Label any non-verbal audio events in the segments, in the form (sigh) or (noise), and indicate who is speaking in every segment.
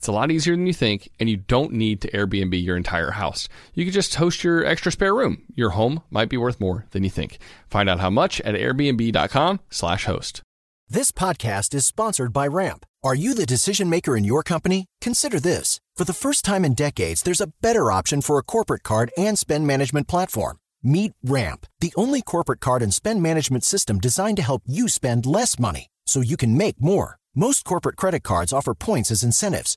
Speaker 1: It's a lot easier than you think, and you don't need to Airbnb your entire house. You can just host your extra spare room. Your home might be worth more than you think. Find out how much at airbnb.com/slash host.
Speaker 2: This podcast is sponsored by Ramp. Are you the decision maker in your company? Consider this. For the first time in decades, there's a better option for a corporate card and spend management platform. Meet Ramp, the only corporate card and spend management system designed to help you spend less money so you can make more. Most corporate credit cards offer points as incentives,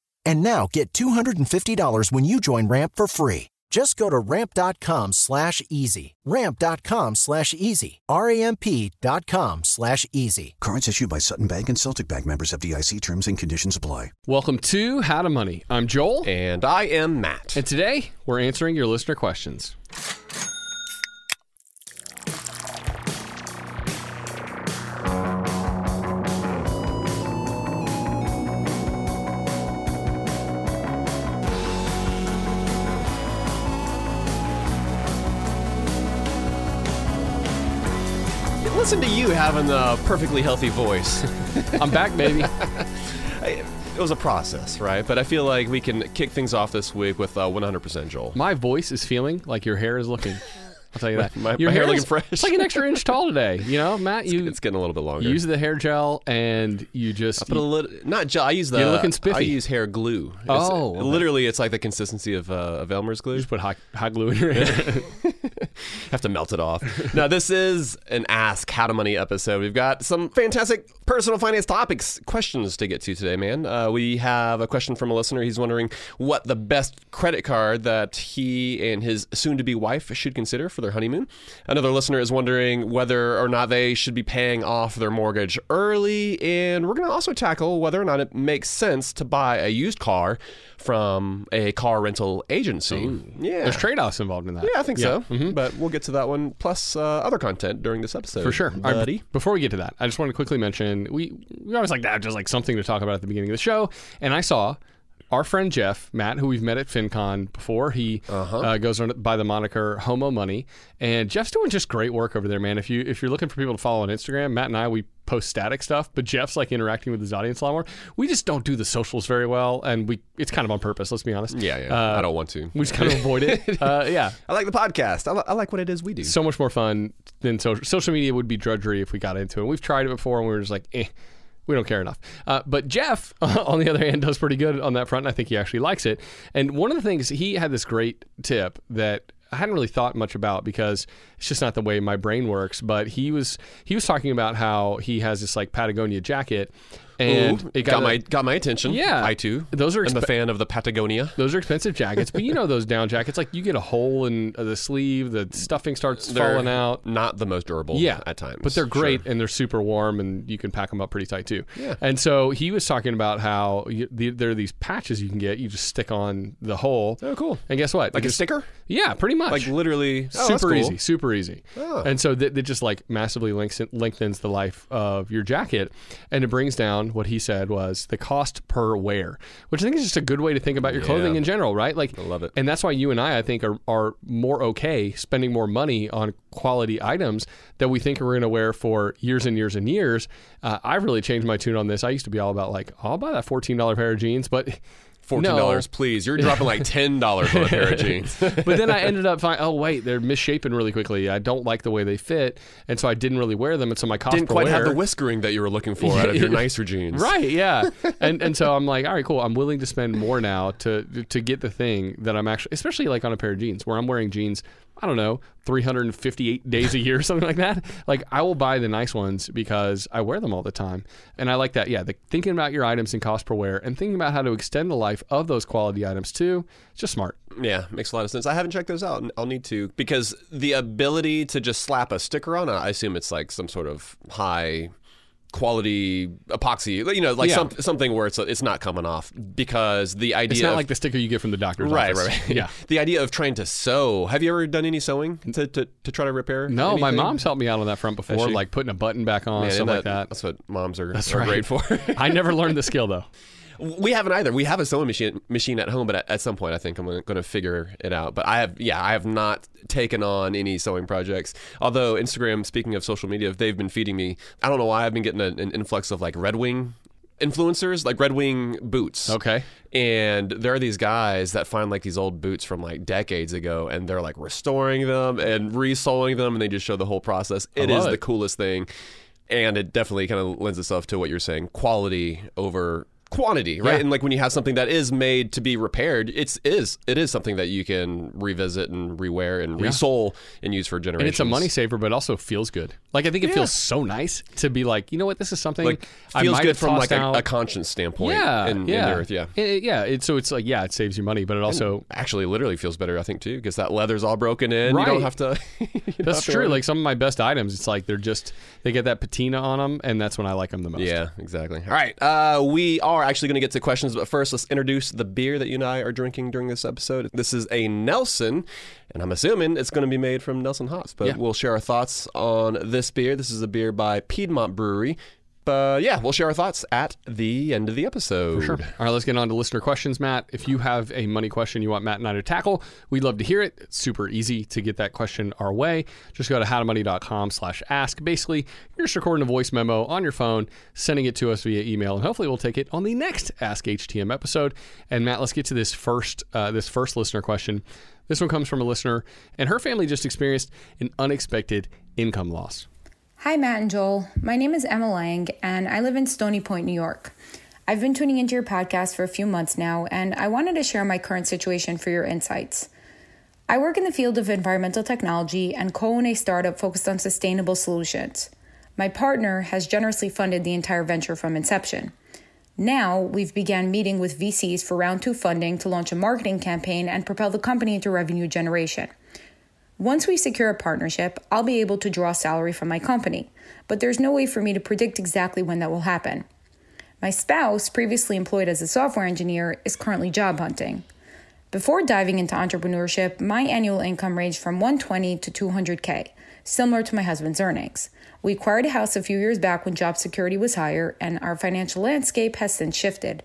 Speaker 2: And now get $250 when you join Ramp for free. Just go to ramp.com slash easy. Ramp.com slash easy. R-A-M-P.com slash easy.
Speaker 3: Cards issued by Sutton Bank and Celtic Bank members FDIC terms and conditions apply.
Speaker 1: Welcome to How to Money. I'm Joel,
Speaker 4: And I am Matt.
Speaker 1: and today we're answering your listener questions.
Speaker 4: Listen to you having a perfectly healthy voice.
Speaker 1: I'm back, baby. (laughs)
Speaker 4: It was a process, right? But I feel like we can kick things off this week with uh, 100% Joel.
Speaker 1: My voice is feeling like your hair is looking. I'll tell you that. (laughs)
Speaker 4: My-
Speaker 1: your
Speaker 4: my hair looking
Speaker 1: is-
Speaker 4: fresh.
Speaker 1: It's like an extra inch tall today. You know, (laughs) Matt, you
Speaker 4: It's getting a little bit longer.
Speaker 1: use the hair gel and you just I
Speaker 4: Put a little, not gel. I use the.
Speaker 1: You're looking spiffy.
Speaker 4: I use hair glue. It's-
Speaker 1: Oh,
Speaker 4: literally, it's like the consistency of uh, of Elmer's glue.
Speaker 1: You just put hot, hot glue in your hair. (laughs)
Speaker 4: have to melt it off. now, this is an Ask How to Money episode. We've got some fantastic personal finance topics, questions to get to today, man. Uh, we have a question from a listener. He's wondering what the best credit card that he and his soon to be wife should consider for their honeymoon. Another listener is wondering whether or not they should be paying off their mortgage early. And we're going to also tackle whether or not it makes sense to buy a used car from a car rental agency. Yeah.
Speaker 1: There's trade offs involved in that.
Speaker 4: Yeah, I think so. But we'll get to that one plus uh, other content during this episode.
Speaker 1: For sure. All right,
Speaker 4: buddy.
Speaker 1: b- before we get to that, I just want to quickly mention we we always like that, just like something to talk about at the beginning of the show. And I saw our friend Jeff Matt, who we've met at FinCon before. He
Speaker 4: Uh-huh.
Speaker 1: uh, goes on by the moniker Homo Money, and Jeff's doing just great work over there, man. If you if you're looking for people to follow on Instagram, Matt and I we post static stuff, but Jeff's like interacting with his audience a lot more. We just don't do the socials very well, and we it's kind of on purpose. Let's be honest.
Speaker 4: Yeah, yeah.
Speaker 1: Uh,
Speaker 4: I don't want to.
Speaker 1: We just kind of avoid it. (laughs) Uh, yeah.
Speaker 4: I like the podcast. I, li- I like what it is we do.
Speaker 1: so much more fun than social social media would be drudgery if we got into it. We've tried it before and we were just like, eh, we don't care enough. Uh, but Jeff, (laughs) on the other hand, does pretty good on that front. And I think he actually likes it. And one of the things he had this great tip that I hadn't really thought much about because it's just not the way my brain works. But he was he was talking about how he has this like Patagonia jacket, and
Speaker 4: Ooh,
Speaker 1: it
Speaker 4: got,
Speaker 1: a-
Speaker 4: my got my attention.
Speaker 1: Yeah.
Speaker 4: I too.
Speaker 1: Those are
Speaker 4: I'm a fan of the Patagonia.
Speaker 1: those are expensive jackets, but you know (laughs) those down jackets. Like you get a hole in uh, the sleeve, the stuffing starts
Speaker 4: They're
Speaker 1: falling out.
Speaker 4: Not the most durable.
Speaker 1: Yeah,
Speaker 4: at times,
Speaker 1: but they're great
Speaker 4: Sure.
Speaker 1: and they're super warm, and you can pack them up pretty tight too.
Speaker 4: Yeah.
Speaker 1: And so he was talking about how you, the, there are these patches you can get. You just stick on the hole.
Speaker 4: Oh, cool.
Speaker 1: And guess what?
Speaker 4: Like
Speaker 1: You
Speaker 4: a sticker.
Speaker 1: Yeah, pretty much.
Speaker 4: Like literally. Oh,
Speaker 1: super
Speaker 4: cool.
Speaker 1: easy, super easy.
Speaker 4: Oh.
Speaker 1: And so that, just like massively lengthens the life of your jacket, and it brings down what he said was the cost per wear, which I think is just a good way to think about your clothing
Speaker 4: Yeah.
Speaker 1: in general, right? Like,
Speaker 4: I love it.
Speaker 1: And that's why you and I, I think, are, are more okay spending more money on quality items that we think we're going to wear for years and years and years. Uh, I've really changed my tune on this. I used to be all about like, I'll buy that $14 pair of jeans, but
Speaker 4: Fourteen dollars, please. You're dropping like ten dollars on a pair of (laughs) jeans.
Speaker 1: but then I ended up finding, oh wait, they're misshapen really quickly. I don't like the way they fit, and so I didn't really wear them. And so my cost
Speaker 4: Didn't quite have the whiskering that you were looking for out of your (laughs) nicer jeans.
Speaker 1: Right, yeah. and and so I'm like, all right, cool. I'm willing to spend more now to to get the thing that I'm actually especially like on a pair of jeans where I'm wearing jeans, I don't know, 358 days a year or something like that. Like I will buy the nice ones because I wear them all the time. And I like that. Yeah, the, thinking about your items and cost per wear and thinking about how to extend the life of those quality items too. It's just smart.
Speaker 4: Yeah, makes a lot of sense. I haven't checked those out. and I'll need to because the ability to just slap a sticker on, I assume it's like some sort of high quality epoxy, you know, like
Speaker 1: Yeah.
Speaker 4: some, something where it's it's not coming off because the idea
Speaker 1: It's not
Speaker 4: of,
Speaker 1: like the sticker you get from the doctor's
Speaker 4: right,
Speaker 1: office.
Speaker 4: right, right.
Speaker 1: Yeah. (laughs)
Speaker 4: the idea of trying to sew. Have you ever done any sewing to, to, to try to repair?
Speaker 1: No, my mom's helped me out on that front before, like putting a button back on,
Speaker 4: Man,
Speaker 1: stuff
Speaker 4: isn't
Speaker 1: like that.
Speaker 4: That's what moms are,
Speaker 1: That's
Speaker 4: are
Speaker 1: right.
Speaker 4: great for. (laughs)
Speaker 1: I never learned the skill though.
Speaker 4: We haven't either. We have a sewing machine machine at home, but at, at some point, I think I'm going to figure it out. But I have, yeah, I have not taken on any sewing projects. Although Instagram, speaking of social media, they've been feeding me. I don't know why I've been getting a, an influx of like Red Wing influencers, like Red Wing boots.
Speaker 1: Okay.
Speaker 4: And there are these guys that find like these old boots from like decades ago, and they're like restoring them and resoling them, and they just show the whole process. It the coolest thing, and it definitely kind of lends itself to what you're saying: quality over quantity, right?
Speaker 1: Yeah.
Speaker 4: And like when you have something that is made to be repaired, it's is it is something that you can revisit and rewear and resole and use for generations.
Speaker 1: And it's a money saver, but also feels good. Like I think it feels so nice to be like, you know what, this is something
Speaker 4: like
Speaker 1: I
Speaker 4: feels
Speaker 1: might
Speaker 4: good
Speaker 1: have
Speaker 4: from like a, a conscience standpoint.
Speaker 1: yeah,
Speaker 4: in,
Speaker 1: yeah,
Speaker 4: in the earth, yeah.
Speaker 1: It- yeah. It, so it's like, yeah, it saves you money, but it also
Speaker 4: Actually, literally feels better, I think, too, because that leather's all broken in. You don't have to. (laughs) don't
Speaker 1: that's
Speaker 4: have to
Speaker 1: true.
Speaker 4: worry.
Speaker 1: Like some of my best items, it's like they're just they get that patina on them, and that's when I like them the most.
Speaker 4: Yeah, exactly. All right. Uh, we are actually going to get to questions, but first, let's introduce the beer that you and I are drinking during this episode. This is a Nelson, and I'm assuming it's going to be made from Nelson hops, but
Speaker 1: Yeah.
Speaker 4: we'll share our thoughts on this beer. This is a beer by Piedmont Brewery. But yeah, we'll share our thoughts at the end of the episode.
Speaker 1: Sure. All right, let's get on to listener questions, Matt. If you have a money question you want Matt and I to tackle, we'd love to hear it. It's super easy to get that question our way. Just go to howtomoney.com slash ask. Basically, you're just recording a voice memo on your phone, sending it to us via email, and hopefully we'll take it on the next Ask HTM episode. And Matt, let's get to this first uh, this first listener question. This one comes from a listener, and her family just experienced an unexpected income loss.
Speaker 5: Hi, Matt and Joel. My name is Emma Lang, and I live in Stony Point, New York. I've been tuning into your podcast for a few months now, and I wanted to share my current situation for your insights. I work in the field of environmental technology and co own a startup focused on sustainable solutions. My partner has generously funded the entire venture from inception. Now, we've began meeting with VCs for round two funding to launch a marketing campaign and propel the company into revenue generation. Once we secure a partnership, I'll be able to draw salary from my company, but there's no way for me to predict exactly when that will happen. My spouse, previously employed as a software engineer, is currently job hunting. Before diving into entrepreneurship, my annual income ranged from 120 to 200k, similar to my husband's earnings. We acquired a house a few years back when job security was higher, and our financial landscape has since shifted.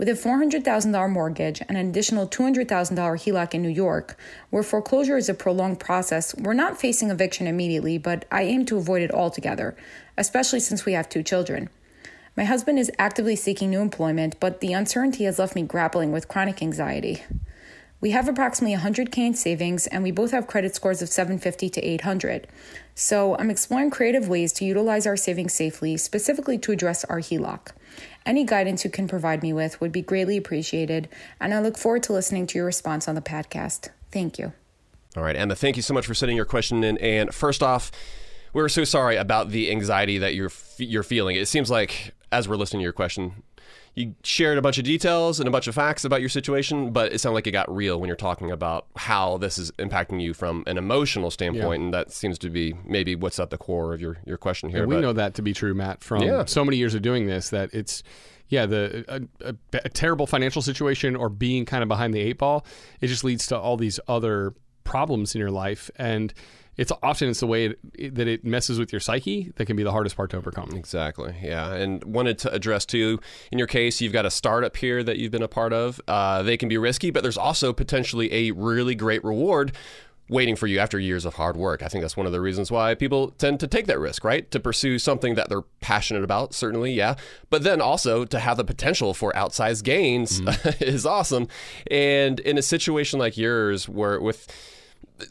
Speaker 5: With a $400,000 mortgage and an additional $200,000 HELOC in New York, where foreclosure is a prolonged process, we're not facing eviction immediately, but I aim to avoid it altogether, especially since we have two children. My husband is actively seeking new employment, but the uncertainty has left me grappling with chronic anxiety. We have approximately 100k in savings, and we both have credit scores of 750 to 800. So I'm exploring creative ways to utilize our savings safely, specifically to address our HELOC. Any guidance you can provide me with would be greatly appreciated, and I look forward to listening to your response on the podcast. Thank you.
Speaker 4: All right, Emma, thank you so much for sending your question in. And first off, we're so sorry about the anxiety that you're you're feeling. It seems like as we're listening to your question, you shared a bunch of details and a bunch of facts about your situation, but it sounded like it got real when you're talking about how this is impacting you from an emotional standpoint, and that seems to be maybe what's at the core of your, your question here.
Speaker 1: And we
Speaker 4: but-
Speaker 1: know that to be true, Matt, from
Speaker 4: Yeah.
Speaker 1: so many years of doing this that it's yeah, the a, a, a terrible financial situation or being kind of behind the eight ball, it just leads to all these other problems in your life and it's often it's the way it, that it messes with your psyche that can be the hardest part to overcome.
Speaker 4: Exactly. Yeah. And wanted to address too, in your case, you've got a startup here that you've been a part of. Uh, they can be risky, but there's also potentially a really great reward waiting for you after years of hard work. I think that's one of the reasons why people tend to take that risk, right? To pursue something that they're passionate about, certainly, yeah. But then also to have the potential for outsized gains mm-hmm. (laughs) is awesome. And in a situation like yours, where with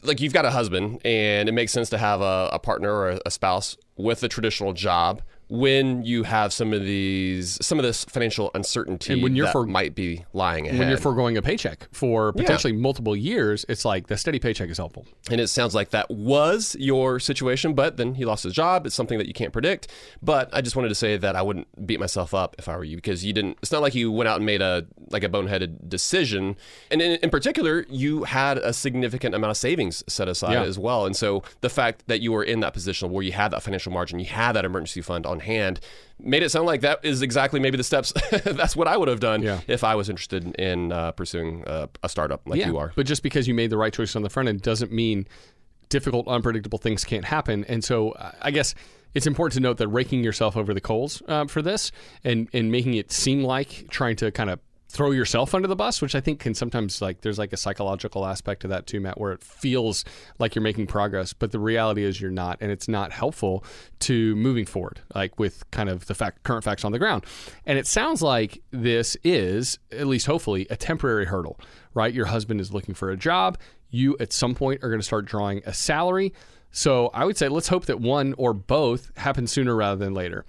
Speaker 4: like you've got a husband and it makes sense to have a, a partner or a spouse with a traditional job when you have some of these some of this financial uncertainty and when you're that for, might be lying ahead.
Speaker 1: When you're foregoing a paycheck for potentially yeah. multiple years, it's like the steady paycheck is helpful.
Speaker 4: And it sounds like that was your situation, but then he lost his job. It's something that you can't predict. But I just wanted to say that I wouldn't beat myself up if I were you because you didn't. It's not like you went out and made a like a boneheaded decision. And in, in particular, you had a significant amount of savings set aside yeah. as well. And so the fact that you were in that position where you had that financial margin, you had that emergency fund on hand made it sound like that is exactly maybe the steps. (laughs) that's what I would have done yeah. if I was interested in uh, pursuing uh, a startup like
Speaker 1: yeah,
Speaker 4: you are.
Speaker 1: But just because you made the right choice on the front end doesn't mean difficult, unpredictable things can't happen. And so uh, I guess it's important to note that raking yourself over the coals uh, for this and, and making it seem like trying to kind of throw yourself under the bus, which I think can sometimes like there's like a psychological aspect to that too, Matt, where it feels like you're making progress, but the reality is you're not, and it's not helpful to moving forward, like with kind of the fact current facts on the ground. And it sounds like this is, at least hopefully, a temporary hurdle, right? Your husband is looking for a job. You at some point are going to start drawing a salary. So I would say let's hope that one or both happen sooner rather than later.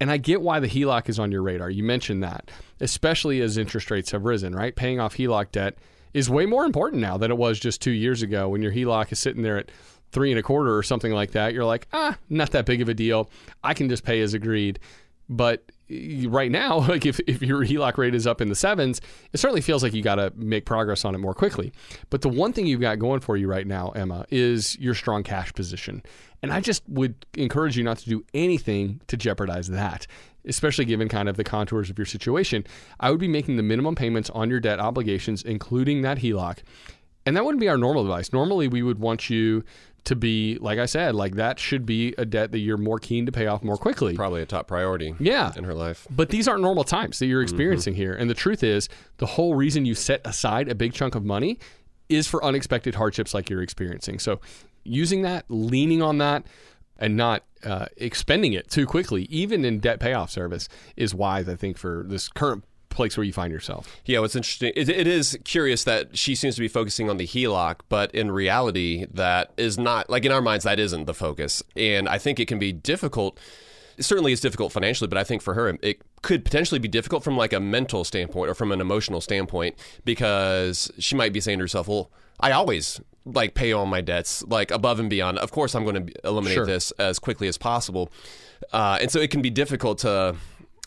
Speaker 1: And I get why the HELOC is on your radar. You mentioned that, especially as interest rates have risen, right? Paying off HELOC debt is way more important now than it was just two years ago when your HELOC is sitting there at three and a quarter or something like that. You're like, ah, not that big of a deal. I can just pay as agreed. But right now, (laughs) like if, if your HELOC rate is up in the sevens, it certainly feels like you got to make progress on it more quickly. But the one thing you've got going for you right now, Emma, is your strong cash position. And I just would encourage you not to do anything to jeopardize that, especially given kind of the contours of your situation. I would be making the minimum payments on your debt obligations, including that HELOC. And that wouldn't be our normal advice. Normally, we would want you to be, like I said, like that should be a debt that you're more keen to pay off more quickly.
Speaker 4: Probably a top priority.
Speaker 1: Yeah.
Speaker 4: In her life.
Speaker 1: But these aren't normal times that you're experiencing mm-hmm. here. And the truth is, the whole reason you set aside a big chunk of money is for unexpected hardships like you're experiencing. So using that, leaning on that, and not uh, expending it too quickly, even in debt payoff service, is wise, I think, for this current place where you find yourself.
Speaker 4: Yeah, what's interesting, it, it is curious that she seems to be focusing on the HELOC, but in reality, that is not, like in our minds, that isn't the focus. And I think it can be difficult. It certainly is difficult financially, but I think for her, it could potentially be difficult from like a mental standpoint or from an emotional standpoint because she might be saying to herself, well, I always like pay all my debts like above and beyond. Of course, I'm going to eliminate sure. this as quickly as possible, uh, and so it can be difficult to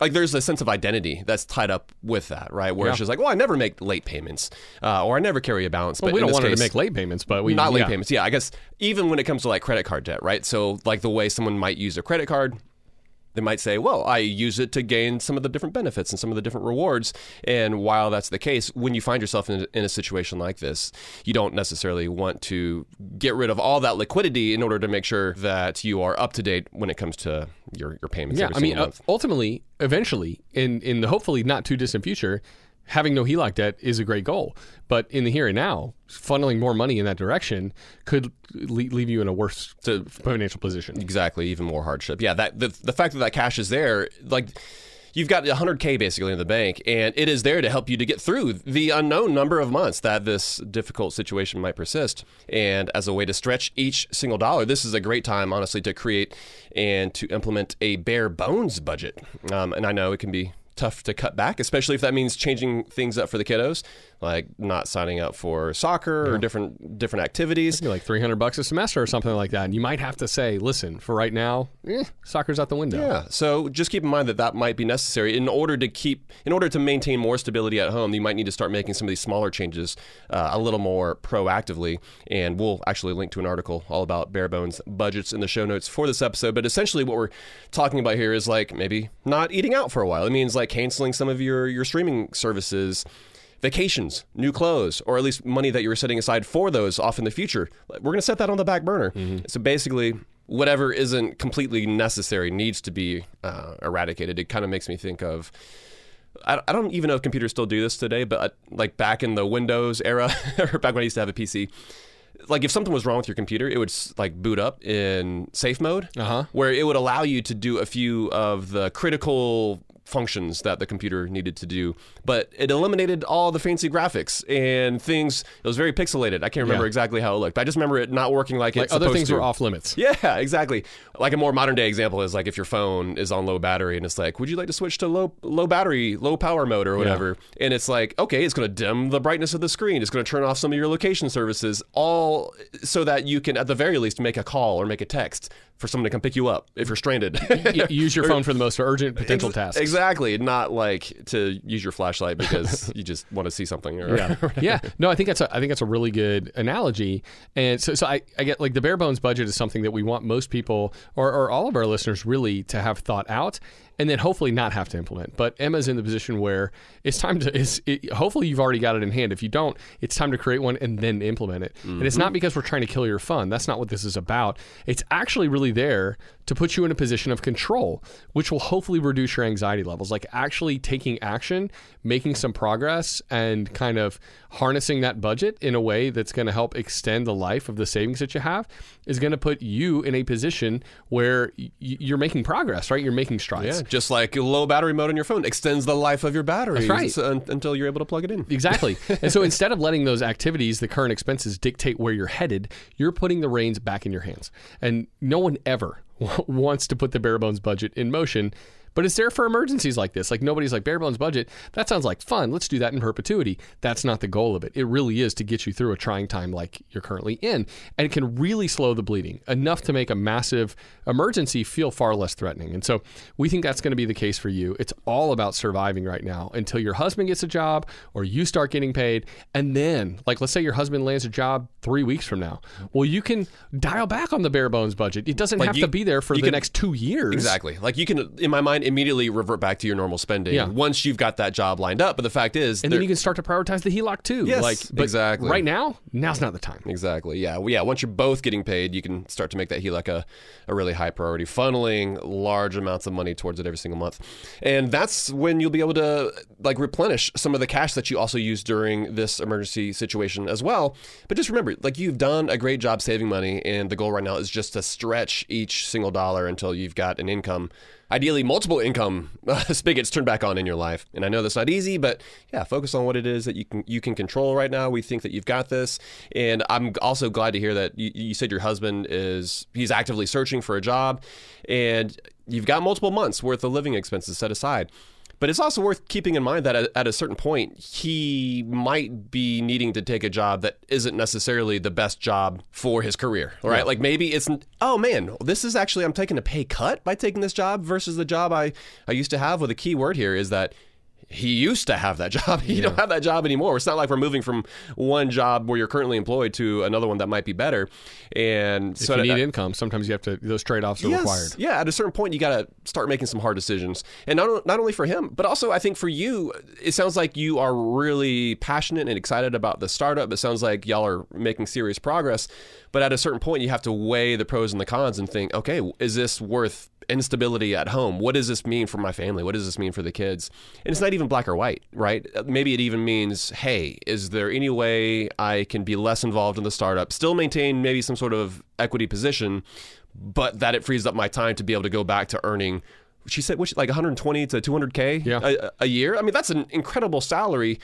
Speaker 4: like there's a sense of identity that's tied up with that, right? Where yeah. it's just like, well, I never make late payments, uh, or I never carry a balance.
Speaker 1: Well, but we don't want case, to make late payments, but we
Speaker 4: not late
Speaker 1: yeah.
Speaker 4: payments. Yeah, I guess even when it comes to like credit card debt, right? So like the way someone might use a credit card they might say, well, I use it to gain some of the different benefits and some of the different rewards. And while that's the case, when you find yourself in a, in a situation like this, you don't necessarily want to get rid of all that liquidity in order to make sure that you are up to date when it comes to your, your payments.
Speaker 1: Yeah, I mean, uh, ultimately, eventually, in, in the hopefully not too distant future, having no HELOC debt is a great goal. But in the here and now, funneling more money in that direction could leave you in a worse financial position.
Speaker 4: Exactly, even more hardship. Yeah, that the, the fact that that cash is there, like you've got 100k basically in the bank and it is there to help you to get through the unknown number of months that this difficult situation might persist and as a way to stretch each single dollar this is a great time honestly to create and to implement a bare bones budget um, and i know it can be tough to cut back, especially if that means changing things up for the kiddos, like not signing up for soccer yeah. or different different activities.
Speaker 1: like three hundred bucks a semester or something like that. And you might have to say, listen, for right now, eh, soccer's out the window.
Speaker 4: Yeah. So just keep in mind that that might be necessary in order to keep, in order to maintain more stability at home. You might need to start making some of these smaller changes uh, a little more proactively. And we'll actually link to an article all about bare bones budgets in the show notes for this episode. But essentially, what we're talking about here is like maybe not eating out for a while. It means like like canceling some of your your streaming services vacations, new clothes, or at least money that you were setting aside for those off in the future. We're going to set that on the back burner. So basically, whatever isn't completely necessary needs to be uh, eradicated. It kind of makes me think of. I I don't even know if computers still do this today, but uh, like back in the Windows era, (laughs) or back when I used to have a PC, like if something was wrong with your computer, it would like boot up in safe mode,
Speaker 1: Uh-huh.
Speaker 4: where it would allow you to do a few of the critical functions that the computer needed to do, but it eliminated all the fancy graphics and things. It was very pixelated. I can't remember
Speaker 1: Yeah.
Speaker 4: exactly how it looked, but I just remember it not working like,
Speaker 1: Like
Speaker 4: it's
Speaker 1: other things
Speaker 4: to.
Speaker 1: were off limits. (laughs)
Speaker 4: Yeah, exactly. Like a more modern day example is like if your phone is on low battery and it's like, would you like to switch to low low battery, low power mode or whatever? And it's like, okay, it's going to dim the brightness of the screen. It's going to turn off some of your location services, all so that you can at the very least make a call or make a text for someone to come pick you up if you're stranded.
Speaker 1: Use your (laughs) phone for the most urgent potential
Speaker 4: Ex-
Speaker 1: tasks.
Speaker 4: Exactly, not like to use your flashlight because (laughs) you just want to see something. Or,
Speaker 1: yeah, (laughs) yeah. No, I think that's a, I think that's a really good analogy. And so, so I, I get like the bare bones budget is something that we want most people or, or all of our listeners really to have thought out and then hopefully not have to implement. But Emma's in the position where it's time to. Is it, hopefully you've already got it in hand. If you don't, it's time to create one and then implement it. And it's not mm-hmm. because we're trying to kill your fun. That's not what this is about. It's actually really there to put you in a position of control, which will hopefully reduce your anxiety levels. Like actually taking action, making some progress, and kind of harnessing that budget in a way that's going to help extend the life of the savings that you have is going to put you in a position where y- you're making progress, right? You're making strides.
Speaker 4: Yeah, just like low battery mode on your phone extends the life of your battery
Speaker 1: right.
Speaker 4: until you're able to plug it in.
Speaker 1: Exactly. (laughs) and so instead of letting those activities, the current expenses, dictate where you're headed, you're putting the reins back in your hands. And no one ever (laughs) wants to put the bare bones budget in motion. But it's there for emergencies like this. Like nobody's like bare bones budget. That sounds like fun. Let's do that in perpetuity. That's not the goal of it. It really is to get you through a trying time like you're currently in, and it can really slow the bleeding enough to make a massive emergency feel far less threatening. And so we think that's going to be the case for you. It's all about surviving right now until your husband gets a job or you start getting paid, and then like let's say your husband lands a job three weeks from now. Well, you can dial back on the bare bones budget. It doesn't
Speaker 4: Like
Speaker 1: have
Speaker 4: you-
Speaker 1: to be there for the
Speaker 4: can-
Speaker 1: next two years.
Speaker 4: Exactly. Like you can, in my mind, immediately revert back to your normal spending
Speaker 1: Yeah.
Speaker 4: once you've got that job lined up. But the fact is,
Speaker 1: And then you can start to prioritize the HELOC too.
Speaker 4: Yes,
Speaker 1: like,
Speaker 4: exactly.
Speaker 1: Right now, now's not the time.
Speaker 4: Exactly. Yeah. Well, yeah. Once you're both getting paid, you can start to make that HELOC a, a really high priority, funneling large amounts of money towards it every single month. And that's when you'll be able to like replenish some of the cash that you also use during this emergency situation as well. But just remember, like you've done a great job saving money, and the goal right now is just to stretch each single dollar until you've got an income. Ideally, multiple income uh, (laughs) spigots turned back on in your life, and I know that's not easy, but yeah, focus on what it is that you can you can control right now. We think that you've got this, and I'm also glad to hear that you, you said your husband is he's actively searching for a job, and you've got multiple months worth of living expenses set aside. But it's also worth keeping in mind that at, at a certain point, he might be needing to take a job that isn't necessarily the best job for his career, right? Like maybe it's, oh man, this is actually, I'm taking a pay cut by taking this job versus the job I, I used to have. with a key word here is that he used to have that (laughs) job. You don't have that job anymore. It's not like we're moving from one job where you're currently employed to another one that might be better. And
Speaker 1: If
Speaker 4: so
Speaker 1: you need income, sometimes you have to. Those trade offs are
Speaker 4: Yes.
Speaker 1: required.
Speaker 4: Yeah, at a certain point, you got to start making some hard decisions, and not not only for him, but also I think for you. It sounds like you are really passionate and excited about the startup. It sounds like y'all are making serious progress, but at a certain point, you have to weigh the pros and the cons and think, okay, is this worth instability at home? What does this mean for my family? What does this mean for the kids? And it's not even black or white, right? Uh, maybe it even means, hey, is there any way I can be less involved in the startup, still maintain maybe some sort of equity position, but that it frees up my time to be able to go back to earning. She said, which like 120 to 200k
Speaker 1: Yeah.
Speaker 4: a, a year. I mean, that's an incredible salary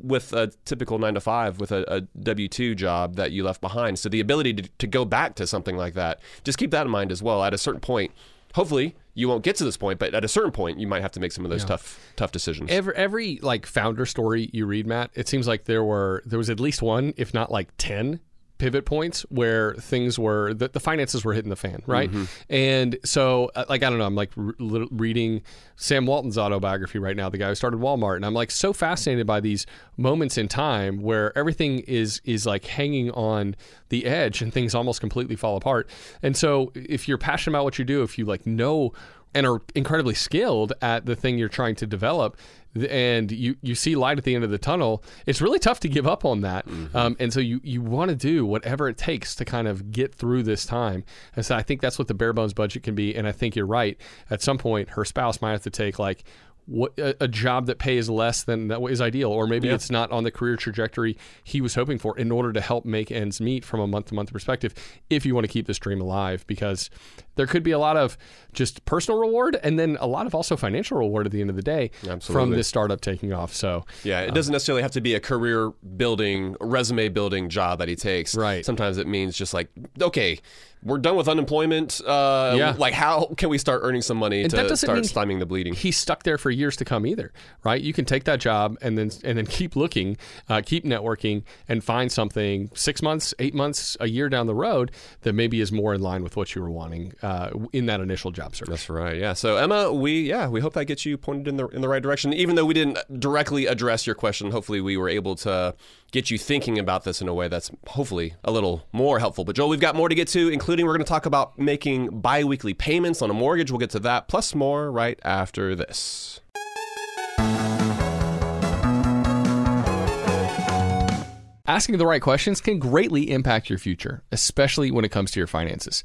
Speaker 4: with a typical nine to five with a, a W two job that you left behind. So the ability to, to go back to something like that, just keep that in mind as well. At a certain point, hopefully you won't get to this point, but at a certain point, you might have to make some of those tough tough decisions.
Speaker 1: Every every like founder story you read, Matt, it seems like there were there was at least one, if not like ten pivot points where things were the, the finances were hitting the fan, right? And so, uh, like I don't know, I'm like re- reading Sam Walton's autobiography right now, the guy who started Walmart, and I'm like so fascinated by these moments in time where everything is is like hanging on the edge and things almost completely fall apart. And so, if you're passionate about what you do, if you like know and are incredibly skilled at the thing you're trying to develop and you, you see light at the end of the tunnel, it's really tough to give up on that. Mm-hmm. Um, and so you, you want to do whatever it takes to kind of get through this time. And so I think that's what the bare bones budget can be. And I think you're right. At some point, her spouse might have to take like what a, a, job that pays less than that is ideal, or maybe yeah. it's not on the career trajectory he was hoping for in order to help make ends meet from a month to month perspective. If you want to keep this dream alive, because there could be a lot of just personal reward and then a lot of also financial reward at the end of the day Absolutely. from this startup taking off. So
Speaker 4: yeah, it um, doesn't necessarily have to be a career building, resume building job that he takes.
Speaker 1: Right.
Speaker 4: Sometimes it means just like okay we're done with unemployment. Uh, yeah. Like, how can we start earning some money and to start stymieing the bleeding?
Speaker 1: He's stuck there for years to come either, right? You can take that job and then and then keep looking, uh, keep networking, and find something six months, eight months, a year down the road that maybe is more in line with what you were wanting uh, in that initial job search.
Speaker 4: That's right. Yeah. So Emma, we yeah we hope that gets you pointed in the in the right direction. Even though we didn't directly address your question, hopefully we were able to get you thinking about this in a way that's hopefully a little more helpful. But Joel, we've got more to get to, including we're going to talk about making biweekly payments on a mortgage. We'll get to that, plus more right after this.
Speaker 1: Asking the right questions can greatly impact your future, especially when it comes to your finances.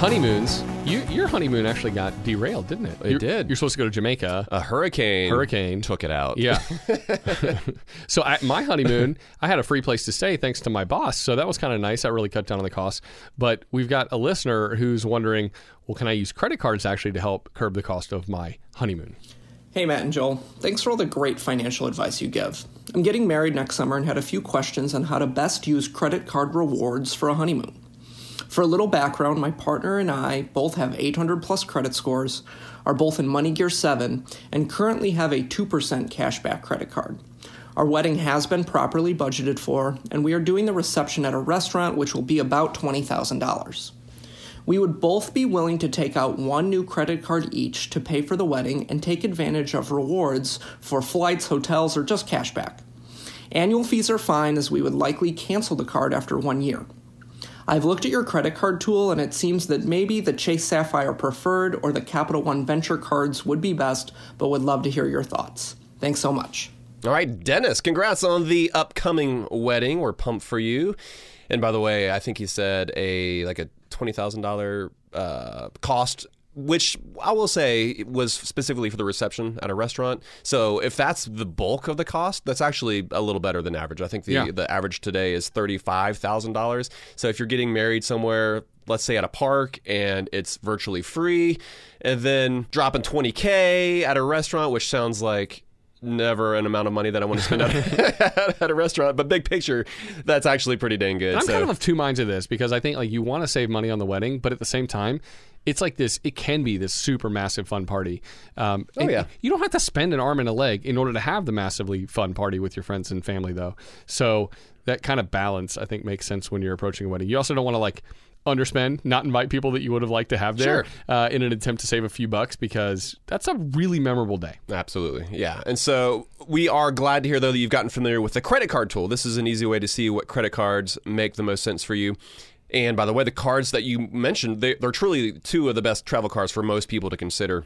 Speaker 1: honeymoons. You, your honeymoon actually got derailed, didn't it?
Speaker 4: It
Speaker 1: you're,
Speaker 4: did.
Speaker 1: You're supposed to go to Jamaica.
Speaker 4: A hurricane.
Speaker 1: Hurricane
Speaker 4: took it out.
Speaker 1: Yeah. (laughs) (laughs) so I, my honeymoon, I had a free place to stay thanks to my boss. So that was kind of nice. That really cut down on the cost. But we've got a listener who's wondering, well, can I use credit cards actually to help curb the cost of my honeymoon?
Speaker 6: Hey, Matt and Joel. Thanks for all the great financial advice you give. I'm getting married next summer and had a few questions on how to best use credit card rewards for a honeymoon. For a little background, my partner and I both have 800 plus credit scores, are both in Money Gear 7, and currently have a 2% cashback credit card. Our wedding has been properly budgeted for, and we are doing the reception at a restaurant which will be about $20,000. We would both be willing to take out one new credit card each to pay for the wedding and take advantage of rewards for flights, hotels, or just cashback. Annual fees are fine as we would likely cancel the card after one year. I've looked at your credit card tool, and it seems that maybe the Chase Sapphire Preferred or the Capital One Venture cards would be best, but would love to hear your thoughts. Thanks so much.
Speaker 4: All right, Dennis, congrats on the upcoming wedding. We're pumped for you. And by the way, I think he said a like a twenty thousand uh, cost which I will say was specifically for the reception at a restaurant. So if that's the bulk of the cost, that's actually a little better than average. I think the
Speaker 1: Yeah.
Speaker 4: the average today is thirty five thousand dollars. So if you're getting married somewhere, let's say at a park, and it's virtually free, and then dropping twenty k at a restaurant, which sounds like never an amount of money that I want to spend at, (laughs) (laughs) at a restaurant, but big picture, that's actually pretty dang good.
Speaker 1: I'm
Speaker 4: so.
Speaker 1: kind of of two minds of this because I think like you want to save money on the wedding, but at the same time, it's like this. It can be this super massive fun party. Um,
Speaker 4: Oh, yeah.
Speaker 1: you don't have to spend an arm and a leg in order to have the massively fun party with your friends and family, though. So that kind of balance, I think, makes sense when you're approaching a wedding. You also don't want to like underspend, not invite people that you would have liked to have there
Speaker 4: Sure.
Speaker 1: uh, in an attempt to save a few bucks because that's a really memorable day.
Speaker 4: Absolutely. Yeah. And so we are glad to hear, though, that you've gotten familiar with the credit card tool. This is an easy way to see what credit cards make the most sense for you. And by the way, the cards that you mentioned, they, they're truly two of the best travel cards for most people to consider.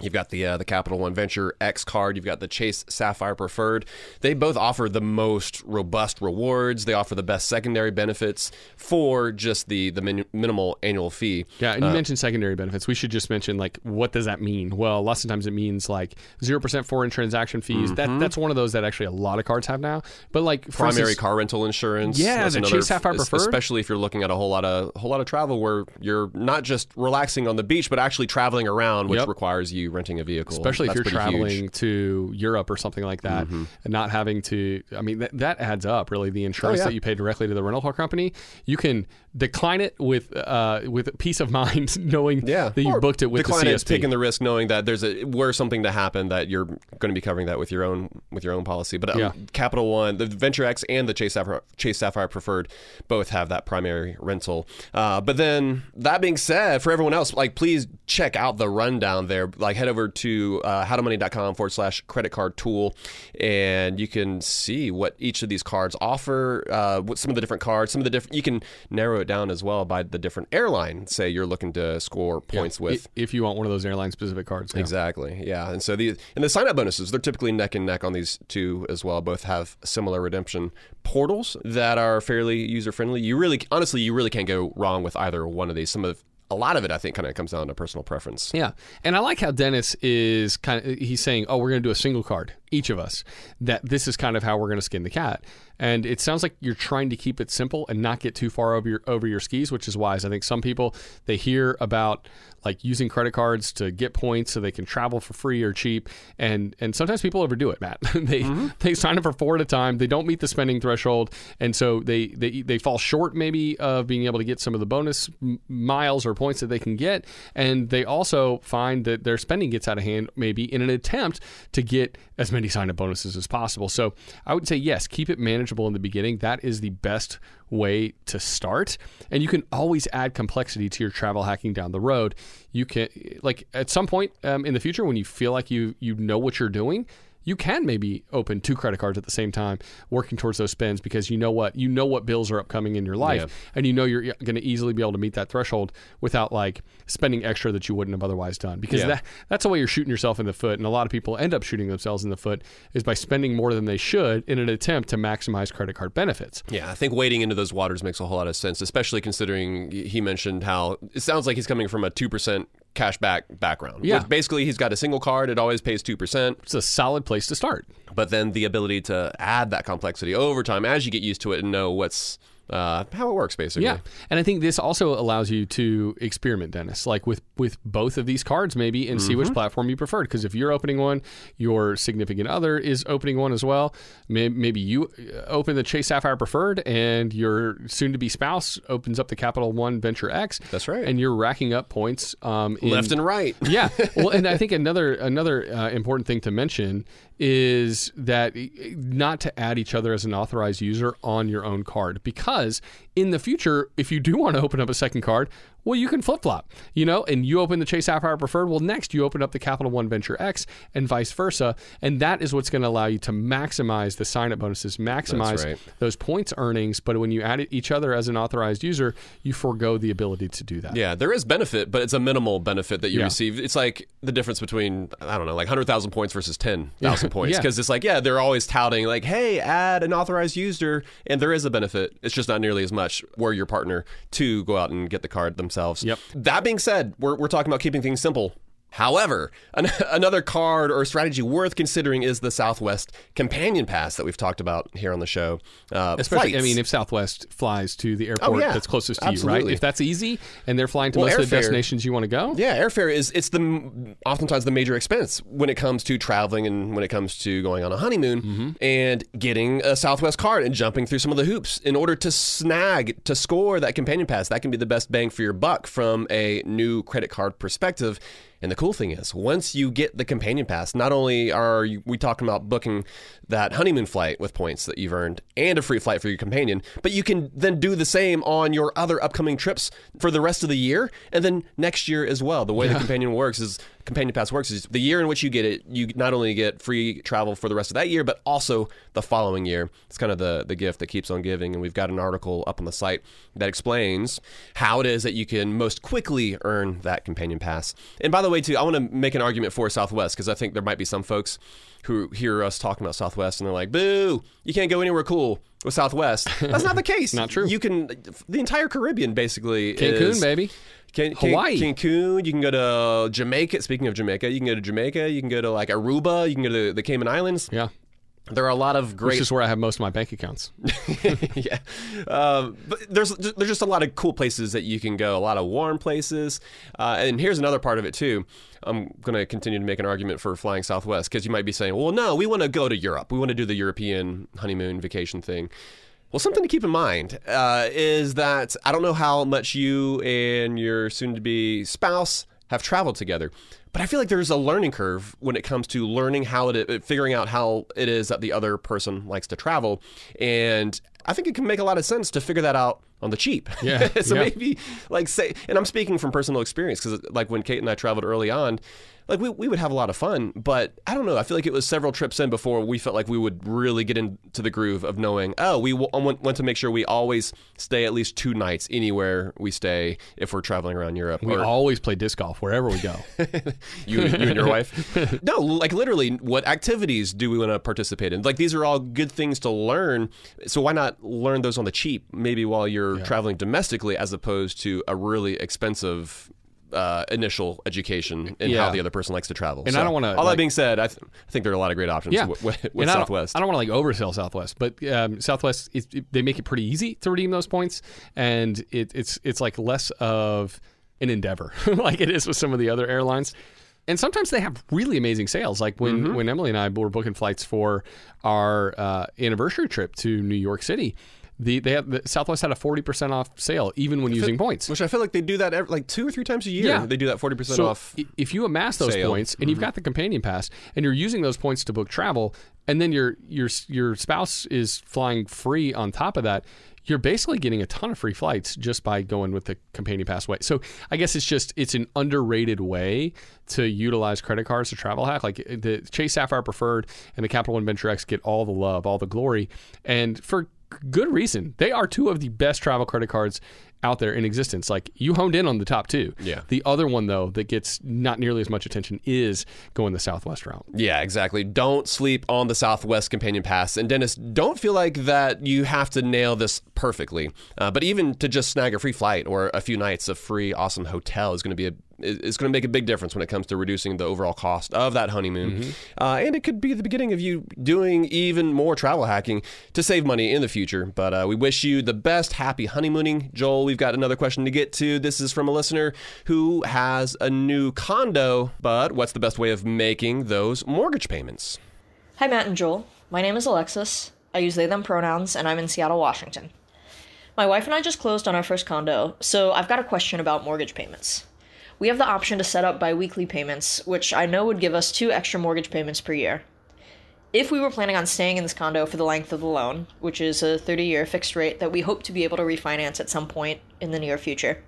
Speaker 4: You've got the uh, the Capital One Venture X card. You've got the Chase Sapphire Preferred. They both offer the most robust rewards. They offer the best secondary benefits for just the the min- minimal annual fee.
Speaker 1: Yeah, and you mentioned secondary benefits. We should just mention like what does that mean? Well, lots of times it means like zero percent foreign transaction fees. That that's one of those that actually a lot of cards have now. But like for
Speaker 4: primary
Speaker 1: instance-
Speaker 4: car rental insurance.
Speaker 1: Yeah,
Speaker 4: That's
Speaker 1: the
Speaker 4: another-
Speaker 1: Chase Sapphire Preferred.
Speaker 4: Especially if you're looking at a whole lot of whole lot of travel where you're not just relaxing on the beach, but actually traveling around, which
Speaker 1: Yep.
Speaker 4: requires you renting a vehicle.
Speaker 1: especially if you're traveling
Speaker 4: huge. Mm-hmm.
Speaker 1: to Europe or something like that, and not having to. I mean, that, that adds up. Really, the insurance
Speaker 4: Oh, yeah.
Speaker 1: that you pay directly to the rental car company, you can decline it with uh, with peace of mind, (laughs) knowing
Speaker 4: Yeah,
Speaker 1: that you
Speaker 4: Or
Speaker 1: booked it with
Speaker 4: decline
Speaker 1: the
Speaker 4: it,
Speaker 1: CSP.
Speaker 4: taking the risk, knowing that there's a were something to happen that you're going to be covering that with your own with your own policy. But um,
Speaker 1: Yeah.
Speaker 4: Capital One, the Venture X, and the Chase Sapphire, Chase Sapphire Preferred both have that primary rental. Uh, but then that being said, for everyone else, like please check out the rundown there. Like head over to uh, howtomoney.com forward slash credit card tool, and you can see what each of these cards offer. Uh, what some of the different cards, some of the different. You can narrow it down as well by the different airline. Say you're looking to score points with.
Speaker 1: if, if you want one of those airline specific cards. yeah.
Speaker 4: Exactly. Yeah. And so the and the sign up bonuses, they're typically neck and neck on these two as well. Both have similar redemption portals that are fairly user friendly. You really honestly you really can't go wrong with either one of these. Some of a lot of it I think kind of comes down to personal preference.
Speaker 1: Yeah, and I like how Dennis is kind of he's saying, "Oh, we're going to do a single card, each of us. That this is kind of how we're going to skin the cat." And it sounds like you're trying to keep it simple and not get too far over your over your skis, which is wise. I think some people they hear about like using credit cards to get points so they can travel for free or cheap, and and sometimes people overdo it, Matt. (laughs) they mm-hmm. they sign up for four at a time. They don't meet the spending threshold, and so they they they fall short maybe of being able to get some of the bonus miles or points that they can get, and they also find that their spending gets out of hand maybe in an attempt to get as many sign up bonuses as possible. So I would say yes, keep it manageable in the beginning. That is the best way to start, and you can always add complexity to your travel hacking down the road. You can like at some point um, in the future when you feel like you you know what you're doing you can maybe open two credit cards at the same time working towards those spends because you know what you know what bills are upcoming in your life
Speaker 4: Yeah.
Speaker 1: and you know you're going to easily be able to meet that threshold without like spending extra that you wouldn't have otherwise done because
Speaker 4: Yeah.
Speaker 1: that that's the way you're shooting yourself in the foot and a lot of people end up shooting themselves in the foot is by spending more than they should in an attempt to maximize credit card benefits
Speaker 4: Yeah, I think wading into those waters makes a whole lot of sense, especially considering he mentioned how it sounds like he's coming from a 2% cashback background.
Speaker 1: Yeah.
Speaker 4: Basically he's got a single card, it always pays 2%.
Speaker 1: it's a solid place to start
Speaker 4: but then the ability to add that complexity over time as you get used to it and know what's uh, how it works basically.
Speaker 1: Yeah, and I think this also allows you to experiment, Dennis, like with with both of these cards, maybe, and see
Speaker 4: Mm-hmm.
Speaker 1: which platform you preferred. Because if you're opening one, your significant other is opening one as well. Maybe you uh, open the Chase Sapphire Preferred, and your soon-to-be spouse opens up the Capital One Venture X.
Speaker 4: That's right.
Speaker 1: and you're racking up points um, in,
Speaker 4: Left and right.
Speaker 1: yeah. Well, and I (laughs) think another another uh, important thing to mention is that eh, not to add each other as an authorized user on your own card. Because in the future, if you do want to open up a second card, well, you can flip flop, you know, and you open the Chase Sapphire Preferred. Well, next you open up the Capital One Venture X and vice versa. And that is what's going to allow you to maximize the sign up bonuses, maximize
Speaker 4: right.
Speaker 1: those points earnings. But when you add it each other as an authorized user, you forego the ability to do that.
Speaker 4: Yeah, there is benefit, but it's a minimal benefit that you
Speaker 1: Yeah.
Speaker 4: receive. It's like the difference between I don't know, like hundred thousand points versus ten thousand (laughs) points.
Speaker 1: Yeah.
Speaker 4: Because it's like, yeah, they're always touting like, hey, add an authorized user, and there is a benefit. It's just not nearly as much. Were your partner to go out and get the card themselves.
Speaker 1: Yep.
Speaker 4: That being said, we're we're talking about keeping things simple. However, an- (laughs) another card or strategy worth considering is the Southwest Companion Pass that we've talked about here on the show. Uh,
Speaker 1: Especially, I mean, if Southwest flies to the airport
Speaker 4: yeah.
Speaker 1: that's closest to you, right? If that's easy and they're flying to
Speaker 4: Well,
Speaker 1: most of the destinations you want to go,
Speaker 4: Yeah, airfare is it's the oftentimes the major expense when it comes to traveling and when it comes to going on a honeymoon
Speaker 1: Mm-hmm.
Speaker 4: and getting a Southwest card and jumping through some of the hoops in order to snag to score that companion pass. That can be the best bang for your buck from a new credit card perspective. And the cool thing is, once you get the companion pass, not only are you, we talking about booking that honeymoon flight with points that you've earned and a free flight for your companion, but you can then do the same on your other upcoming trips for the rest of the year and then next year as well. The way the companion works is companion pass works is the year in which you get it, you not only get free travel for the rest of that year, but also the following year. It's kind of the the gift that keeps on giving. And we've got an article up on the site that explains how it is that you can most quickly earn that companion pass. And by the way, too, I want to make an argument for Southwest because I think there might be some folks who hear us talking about Southwest and they're like, "Boo! You can't go anywhere cool." With Southwest, (laughs) that's not the case.
Speaker 1: Not true.
Speaker 4: You can the entire Caribbean basically
Speaker 1: Cancun,
Speaker 4: is,
Speaker 1: baby.
Speaker 4: Can, can,
Speaker 1: Hawaii.
Speaker 4: Cancun. You can go to Jamaica. Speaking of Jamaica, you can go to Jamaica. You can go to like Aruba. You can go to the Cayman Islands.
Speaker 1: Yeah.
Speaker 4: There are a lot of
Speaker 1: Which
Speaker 4: great.
Speaker 1: is where I have most of my bank accounts. (laughs)
Speaker 4: yeah, um, but there's there's just a lot of cool places that you can go. A lot of warm places. Uh, and here's another part of it too. I'm going to continue to make an argument for flying Southwest because you might be saying, well, no, we want to go to Europe. We want to do the European honeymoon vacation thing. Well, something to keep in mind uh, is that I don't know how much you and your soon to be spouse have traveled together, but I feel like there's a learning curve when it comes to learning how it, figuring out how it is that the other person likes to travel. And I think it can make a lot of sense to figure that out on the cheap.
Speaker 1: Yeah, (laughs)
Speaker 4: so
Speaker 1: yeah.
Speaker 4: maybe like say, and I'm speaking from personal experience because like when Kate and I traveled early on, like we, we would have a lot of fun, but I don't know. I feel like it was several trips in before we felt like we would really get into the groove of knowing, oh, we w- um, want, want to make sure we always stay at least two nights anywhere we stay if we're traveling around Europe.
Speaker 1: We
Speaker 4: or
Speaker 1: always play disc golf wherever we go. (laughs)
Speaker 4: you, you and your wife. No, like literally, what activities do we want to participate in? Like these are all good things to learn. So why not learn those on the cheap, maybe while you're traveling domestically, as opposed to a really expensive. Uh, initial education in
Speaker 1: Yeah.
Speaker 4: how the other person likes to travel.
Speaker 1: And
Speaker 4: So,
Speaker 1: I don't wanna,
Speaker 4: All that being said, I, th- I think there are a lot of great options
Speaker 1: Yeah,
Speaker 4: with, with,
Speaker 1: And
Speaker 4: with
Speaker 1: I don't-
Speaker 4: Southwest.
Speaker 1: I don't, want to like oversell Southwest, but um, Southwest is, it- they make it pretty easy to redeem those points, and it, it's it's like less of an endeavor (laughs) like it is with some of the other airlines. And sometimes they have really amazing sales. Like when,
Speaker 4: Mm-hmm.
Speaker 1: when Emily and I were booking flights for our uh, anniversary trip to New York City, the they have the Southwest had a forty percent off sale even when using points.
Speaker 4: Which I feel like they do that every, like two or three times a year.
Speaker 1: Yeah.
Speaker 4: They do that 40%
Speaker 1: So
Speaker 4: off.
Speaker 1: if you amass those
Speaker 4: sale.
Speaker 1: points and you've mm-hmm. got the companion pass and you're using those points to book travel, and then your your your spouse is flying free on top of that, you're basically getting a ton of free flights just by going with the companion pass way. So I guess it's just it's an underrated way to utilize credit cards to travel hack. Like the Chase Sapphire Preferred and the Capital One Venture X get all the love, all the glory, and for good reason. They are two of the best travel credit cards out there in existence. Like you honed in on the top two.
Speaker 4: Yeah.
Speaker 1: The other one though that gets not nearly as much attention is going the Southwest route.
Speaker 4: Yeah, exactly. Don't sleep on the Southwest Companion Pass. And Dennis, don't feel like that you have to nail this perfectly. Uh, but even to just snag a free flight or a few nights of free, awesome hotel is going to be a is going to make a big difference when it comes to reducing the overall cost of that honeymoon. Uh, and it could be the beginning of you doing even more travel hacking to save money in the future. But uh, we wish you the best. Happy honeymooning. Joel, we've got another question to get to. This is from a listener who has a new condo, but what's the best way of making those mortgage payments?
Speaker 7: Hi, Matt and Joel. My name is Alexis. I use they, them pronouns, and I'm in Seattle, Washington. My wife and I just closed on our first condo, so I've got a question about mortgage payments. We have the option to set up bi weekly payments, which I know would give us two extra mortgage payments per year. If we were planning on staying in this condo for the length of the loan, which is a 30 year fixed rate that we hope to be able to refinance at some point in the near future,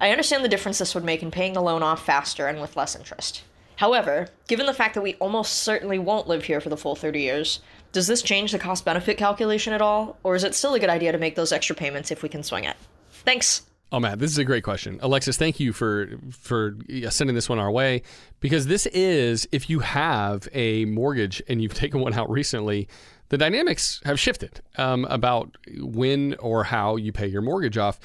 Speaker 7: I understand the difference this would make in paying the loan off faster and with less interest. However, given the fact that we almost certainly won't live here for the full 30 years, does this change the cost benefit calculation at all, or is it still a good idea to make those extra payments if we can swing it? Thanks.
Speaker 1: Oh Matt, this is a great question, Alexis. Thank you for for sending this one our way because this is if you have a mortgage and you've (laughs) taken one out recently, the dynamics have shifted um, about when or how you pay your mortgage off.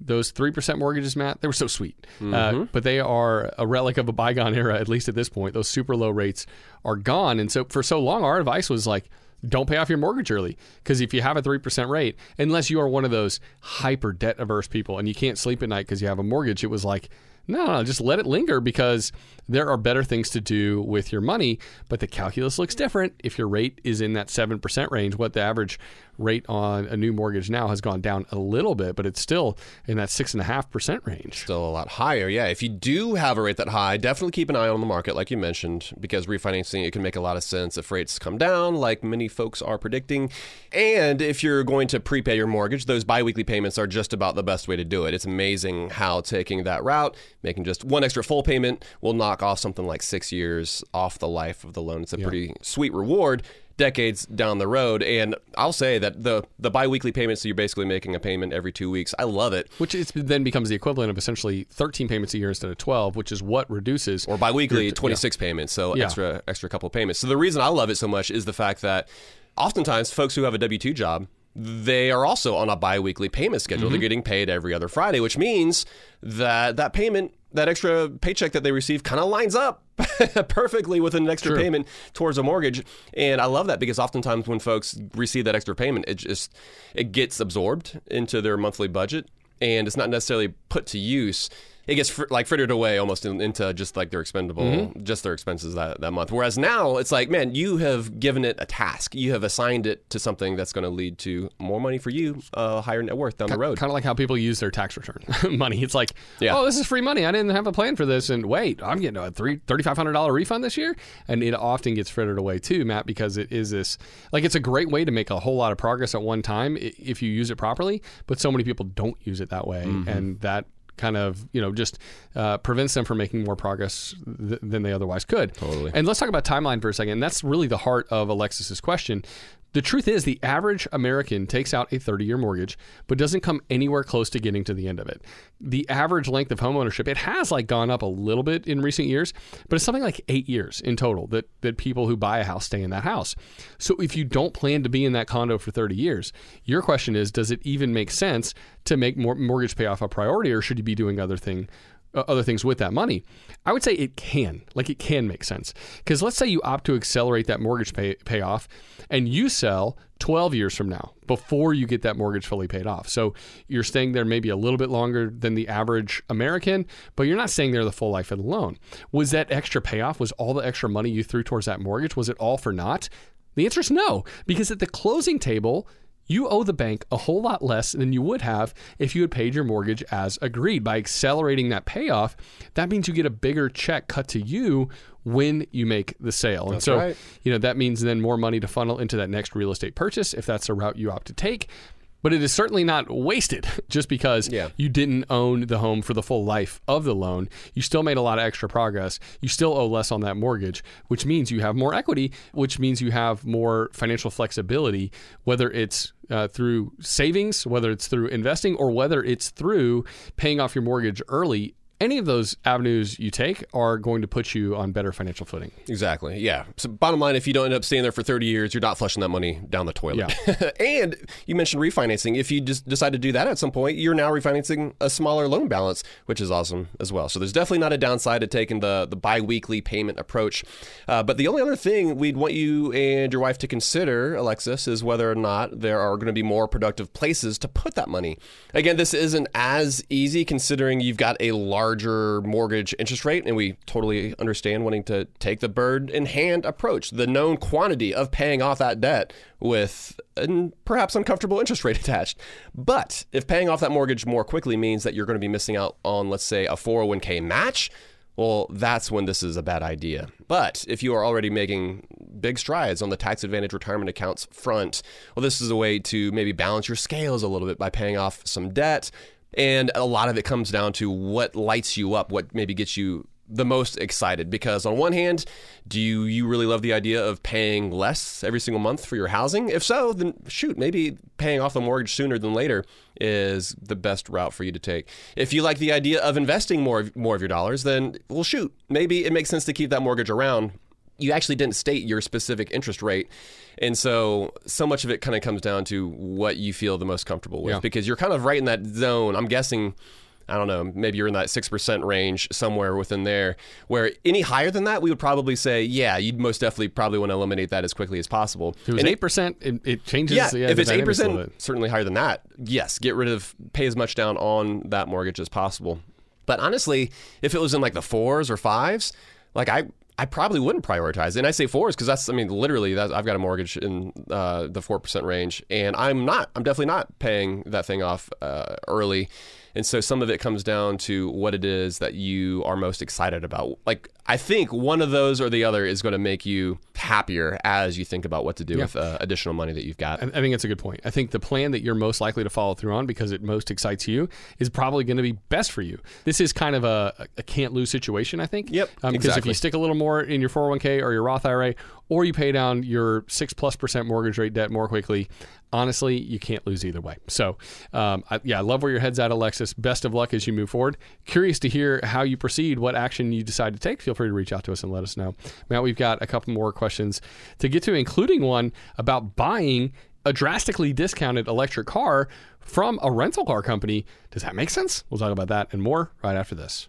Speaker 1: Those three percent mortgages, Matt, they were so sweet, uh, but they are a relic of a bygone era. At least at this point, those super low rates are gone, and so for so long, our advice was like don't pay off your mortgage early because if you have a 3% rate unless you are one of those hyper debt averse people and you can't sleep at night because you have a mortgage it was like no, no, just let it linger because there are better things to do with your money. But the calculus looks different if your rate is in that 7% range. What the average rate on a new mortgage now has gone down a little bit, but it's still in that 6.5% range.
Speaker 4: Still a lot higher. Yeah. If you do have a rate that high, definitely keep an eye on the market, like you mentioned, because refinancing it can make a lot of sense if rates come down, like many folks are predicting. And if you're going to prepay your mortgage, those biweekly payments are just about the best way to do it. It's amazing how taking that route, making just one extra full payment, will knock off something like six years off the life of the loan. It's a pretty sweet reward decades down the road. And I'll say that the the biweekly payments, so you're basically making a payment every two weeks. I love it.
Speaker 1: Which is, then becomes the equivalent of essentially 13 payments a year instead of 12, which is what reduces.
Speaker 4: Or biweekly,
Speaker 1: your-
Speaker 4: 26 payments, so
Speaker 1: Yeah.
Speaker 4: extra extra couple of payments. So the reason I love it so much is the fact that oftentimes folks who have a W two job. They are also on a biweekly payment schedule.
Speaker 1: Mm-hmm.
Speaker 4: They're getting paid every other Friday, which means that that payment, that extra paycheck that they receive, kind of lines up (laughs) perfectly with an extra
Speaker 1: True.
Speaker 4: payment towards a mortgage. And I love that because oftentimes when folks receive that extra payment, it just it gets absorbed into their monthly budget, and it's not necessarily put to use. It gets fr- like frittered away almost in, into just like their expendable,
Speaker 1: Mm-hmm.
Speaker 4: just their expenses that, that month. Whereas now it's like, man, you have given it a task. You have assigned it to something that's going to lead to more money for you, uh, higher net worth down the road.
Speaker 1: Kind of like how people use their tax return (laughs) money. It's like,
Speaker 4: Yeah.
Speaker 1: oh, this is free money. I didn't have a plan for this. And wait, I'm getting a three, $3,500 refund this year. And it often gets frittered away too, Matt, because it is this like it's a great way to make a whole lot of progress at one time if you use it properly. But so many people don't use it that way. And that kind of you know just uh, prevents them from making more progress th- than they otherwise could. Totally. And let's talk about timeline for a second. And That's really the heart of Alexis's question. The truth is, the average American takes out a 30 year mortgage, but doesn't come anywhere close to getting to the end of it. The average length of homeownership, it has like gone up a little bit in recent years, but it's something like eight years in total that, that people who buy a house stay in that house. So if you don't plan to be in that condo for 30 years, your question is, does it even make sense to make more mortgage payoff a priority or should you be doing other thing? uh, other things with that money, I would say it can, like it can make sense. Because let's say you opt to accelerate that mortgage pay, payoff and you sell 12 years from now before you get that mortgage fully paid off. So you're staying there maybe a little bit longer than the average American, but you're not staying there the full life of the loan. Was that extra payoff, was all the extra money you threw towards that mortgage, was it all for naught? The answer is no, because at the closing table, you owe the bank a whole lot less than you would have if you had paid your mortgage as agreed. By accelerating that payoff, that means you get a bigger check cut to you when you make the sale. and so,
Speaker 4: right.
Speaker 1: you know, that means then more money to funnel into that next real estate purchase if that's the route you opt to take. But it is certainly not wasted (laughs) just because
Speaker 4: Yeah.
Speaker 1: you didn't own the home for the full life of the loan. You still made a lot of extra progress. You still owe less on that mortgage, which means you have more equity, which means you have more financial flexibility, whether it's uh, through savings, whether it's through investing, or whether it's through paying off your mortgage early. Any of those avenues you take are going to put you on better financial footing.
Speaker 4: Exactly. Yeah. So bottom line, if you don't end up staying there for 30 years, you're not flushing that money down the toilet. Yeah. (laughs) and you mentioned refinancing. If you just decide to do that at some point, you're now refinancing a smaller loan balance, which is awesome as well. So there's definitely not a downside to taking the the biweekly payment approach. Uh, but the only other thing we'd want you and your wife to consider, Alexis, is whether or not there are going to be more productive places to put that money. Again, this isn't as easy considering you've got a larger mortgage interest rate, and we totally understand wanting to take the bird in hand approach, the known quantity of paying off that debt with an perhaps uncomfortable interest rate (laughs) attached. But if paying off that mortgage more quickly means that you're going to be missing out on, let's say, a 401k match, well, that's when this is a bad idea. But if you are already making big strides on the tax advantage retirement accounts front, well, this is a way to maybe balance your scales a little bit by paying off some debt, And a lot of it comes down to what lights you up, what maybe gets you the most excited. Because on one hand do you, you really love the idea of paying less every single month for your housing? If so then shoot maybe paying off the mortgage sooner than later is the best route for you to take. If you like the idea of investing more more of your dollars then well shoot maybe it makes sense to keep that mortgage around you actually didn't state your specific interest rate. And so, so much of it kind of comes down to what you feel the most comfortable with
Speaker 1: Yeah.
Speaker 4: because you're kind of right in that zone. I'm guessing, I don't know, maybe you're in that 6% range somewhere within there where any higher than that, we would probably say, yeah, you'd most definitely probably want to eliminate that as quickly as possible.
Speaker 1: If it was
Speaker 4: And
Speaker 1: eight percent, it, it changes.
Speaker 4: yeah,
Speaker 1: yeah,
Speaker 4: if it's eight
Speaker 1: dynamics a little
Speaker 4: percent,
Speaker 1: bit.
Speaker 4: certainly higher than that. Yes, get rid of pay as much down on that mortgage as possible. But honestly, if it was in like the fours or fives, like I. I probably wouldn't prioritize, it. and I say fours because that's, I mean, literally, I've got a mortgage in uh, the four percent range, and I'm not, I'm definitely not paying that thing off uh, early, and so some of it comes down to what it is that you are most excited about. Like, I think one of those or the other is going to make you happier as you think about what to do with uh, additional money that you've got.
Speaker 1: I I think that's a good point. I think the plan that you're most likely to follow through on because it most excites you is probably going to be best for you. This is kind of a, a can't lose situation, I think.
Speaker 4: Yep,
Speaker 1: Um, because if you stick a little more in your 401k or your Roth IRA, or you pay down your six plus percent mortgage rate debt more quickly, honestly, you can't lose either way. So, um, I, yeah, I love where your head's at, Alexis. Best of luck as you move forward. Curious to hear how you proceed, what action you decide to take. Feel free to reach out to us and let us know. Matt, we've got a couple more questions to get to, including one about buying a drastically discounted electric car from a rental car company. Does that make sense? We'll talk about that and more right after this.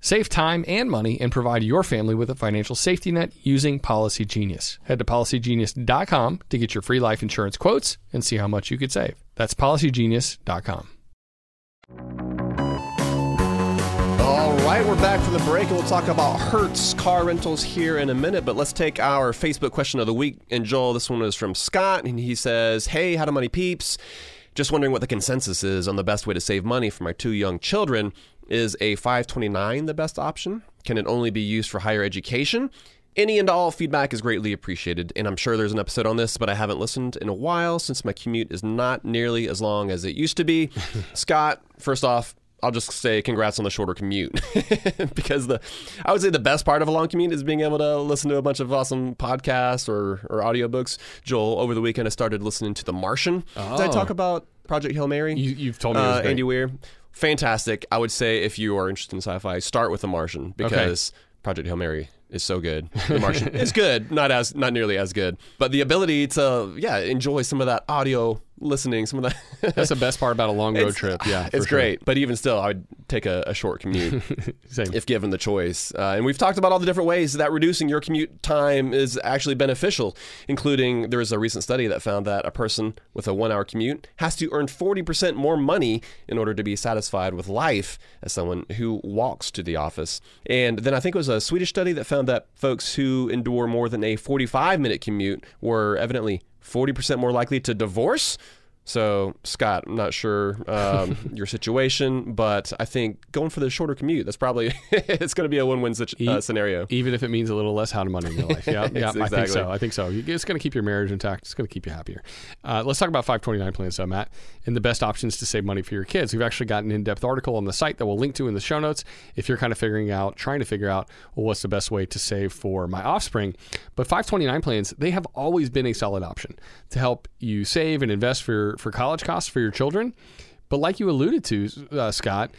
Speaker 1: Save time and money and provide your family with a financial safety net using Policy Genius. Head to policygenius.com to get your free life insurance quotes and see how much you could save. That's policygenius.com.
Speaker 4: All right, we're back from the break and we'll talk about Hertz car rentals here in a minute. But let's take our Facebook question of the week. And Joel, this one is from Scott, and he says, Hey, how do money peeps? Just wondering what the consensus is on the best way to save money for my two young children. Is a 529 the best option? Can it only be used for higher education? Any and all feedback is greatly appreciated, and I'm sure there's an episode on this, but I haven't listened in a while since my commute is not nearly as long as it used to be. (laughs) Scott, first off, I'll just say congrats on the shorter commute (laughs) because the I would say the best part of a long commute is being able to listen to a bunch of awesome podcasts or or audiobooks. Joel, over the weekend I started listening to The Martian. Did I
Speaker 1: Oh.
Speaker 4: talk about Project Hail Mary?
Speaker 1: You, you've told me it was
Speaker 4: uh. Andy Weir. Fantastic. I would say if you are interested in sci-fi, start with The Martian because Project Hail Mary is so good. The Martian is good, not as not nearly as good, but the ability to yeah enjoy some of that audio listening, some of that. (laughs)
Speaker 1: That's the best part about a long road
Speaker 4: It's-
Speaker 1: trip. Yeah,
Speaker 4: it's
Speaker 1: sure.
Speaker 4: great. But even still, I would take a, a short commute (laughs)
Speaker 1: Same.
Speaker 4: if given the choice. Uh, and we've talked about all the different ways that reducing your commute time is actually beneficial, including there was a recent study that found that a person with a one hour commute has to earn 40% more money in order to be satisfied with life as someone who walks to the office. And then I think it was a Swedish study that found that folks who endure more than a 45 minute commute were evidently 40% more likely to divorce. So, Scott, I'm not sure um, (laughs) your situation, but I think going for the shorter commute, that's probably (laughs) it's going to be a win-win uh, scenario.
Speaker 1: Even if it means a little less how to money in your life. (laughs) Yeah, yeah, I think so. I think so. It's going to keep your marriage intact. It's going to keep you happier. Uh, let's talk about 529 plans, though, Matt, and the best options to save money for your kids. We've actually got an in-depth article on the site that we'll link to in the show notes if you're kind of figuring out, trying to figure out, well, what's the best way to save for my offspring. But 529 plans, they have always been a solid option to help you save and invest for for college costs for your children. But like you alluded to, uh, Scott,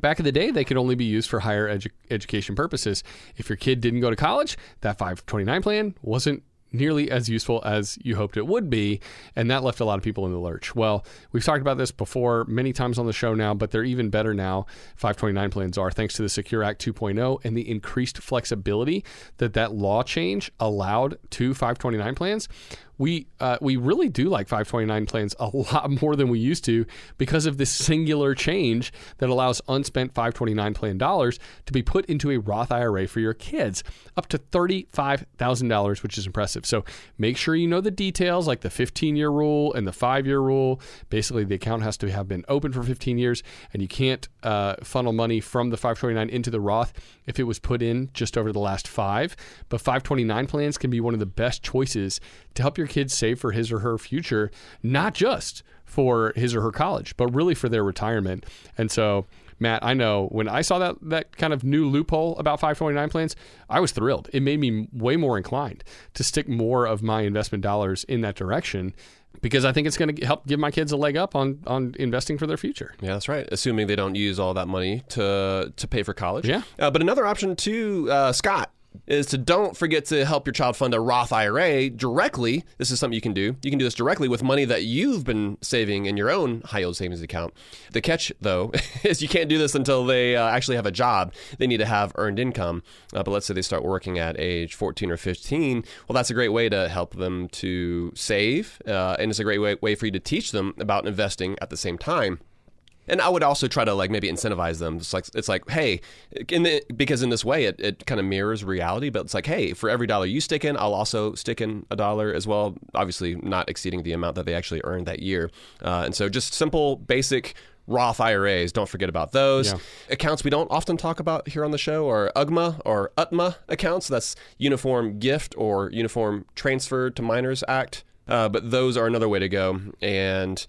Speaker 1: Back in the day, they could only be used for higher edu- education purposes. If your kid didn't go to college, that 529 plan wasn't nearly as useful as you hoped it would be, and that left a lot of people in the lurch. Well, we've talked about this before many times on the show now, but they're even better now. 529 plans are thanks to the Secure Act 2.0 and the increased flexibility that that law change allowed to 529 plans we uh, we really do like 529 plans a (laughs) lot more than we used to because of this singular change that allows unspent 529 plan dollars to be put into a Roth IRA for your kids up to $35,000 which is impressive. So make sure you know the details like the 15 year rule and the 5 year rule. Basically the account has to have been open for 15 years and you can't uh, funnel money from the 529 into the Roth if it was put in just over the last 5, but 529 plans can be one of the best choices to help your kids save for his or her future, not just for his or her college, but really for their retirement. And so, Matt, I know when I saw that that kind of new loophole about 529 plans, I was thrilled. It made me way more inclined to stick more of my investment dollars in that direction because I think it's going to help give my kids a leg up on on investing for their future.
Speaker 4: Yeah, that's right. Assuming they don't use all that money to to pay for college.
Speaker 1: Yeah.
Speaker 4: Uh, but another option too, uh, Scott, is to don't forget to help your child fund a Roth IRA directly. This is something you can do. You can do this directly with money that you've been saving in your own high yield savings account. The catch, though, (laughs) is you can't do this until they uh, actually have a job. They need to have earned income. Uh, but let's say they start working at age 14 or 15. Well, that's a great way to help them to save, uh, and it's a great way, way for you to teach them about investing at the same time. And I would also try to like maybe incentivize them. It's like it's like, hey, in the, because in this way it, it kind of mirrors reality. But it's like, hey, for every dollar you stick in, I'll also stick in a dollar as well. Obviously, not exceeding the amount that they actually earned that year. Uh, and so, just simple, basic Roth IRAs. Don't forget about those
Speaker 1: Yeah.
Speaker 4: accounts. We don't often talk about here on the show are UGMA or UTMA accounts. That's Uniform Gift or Uniform Transfer to Minors Act. Uh, but those are another way to go. And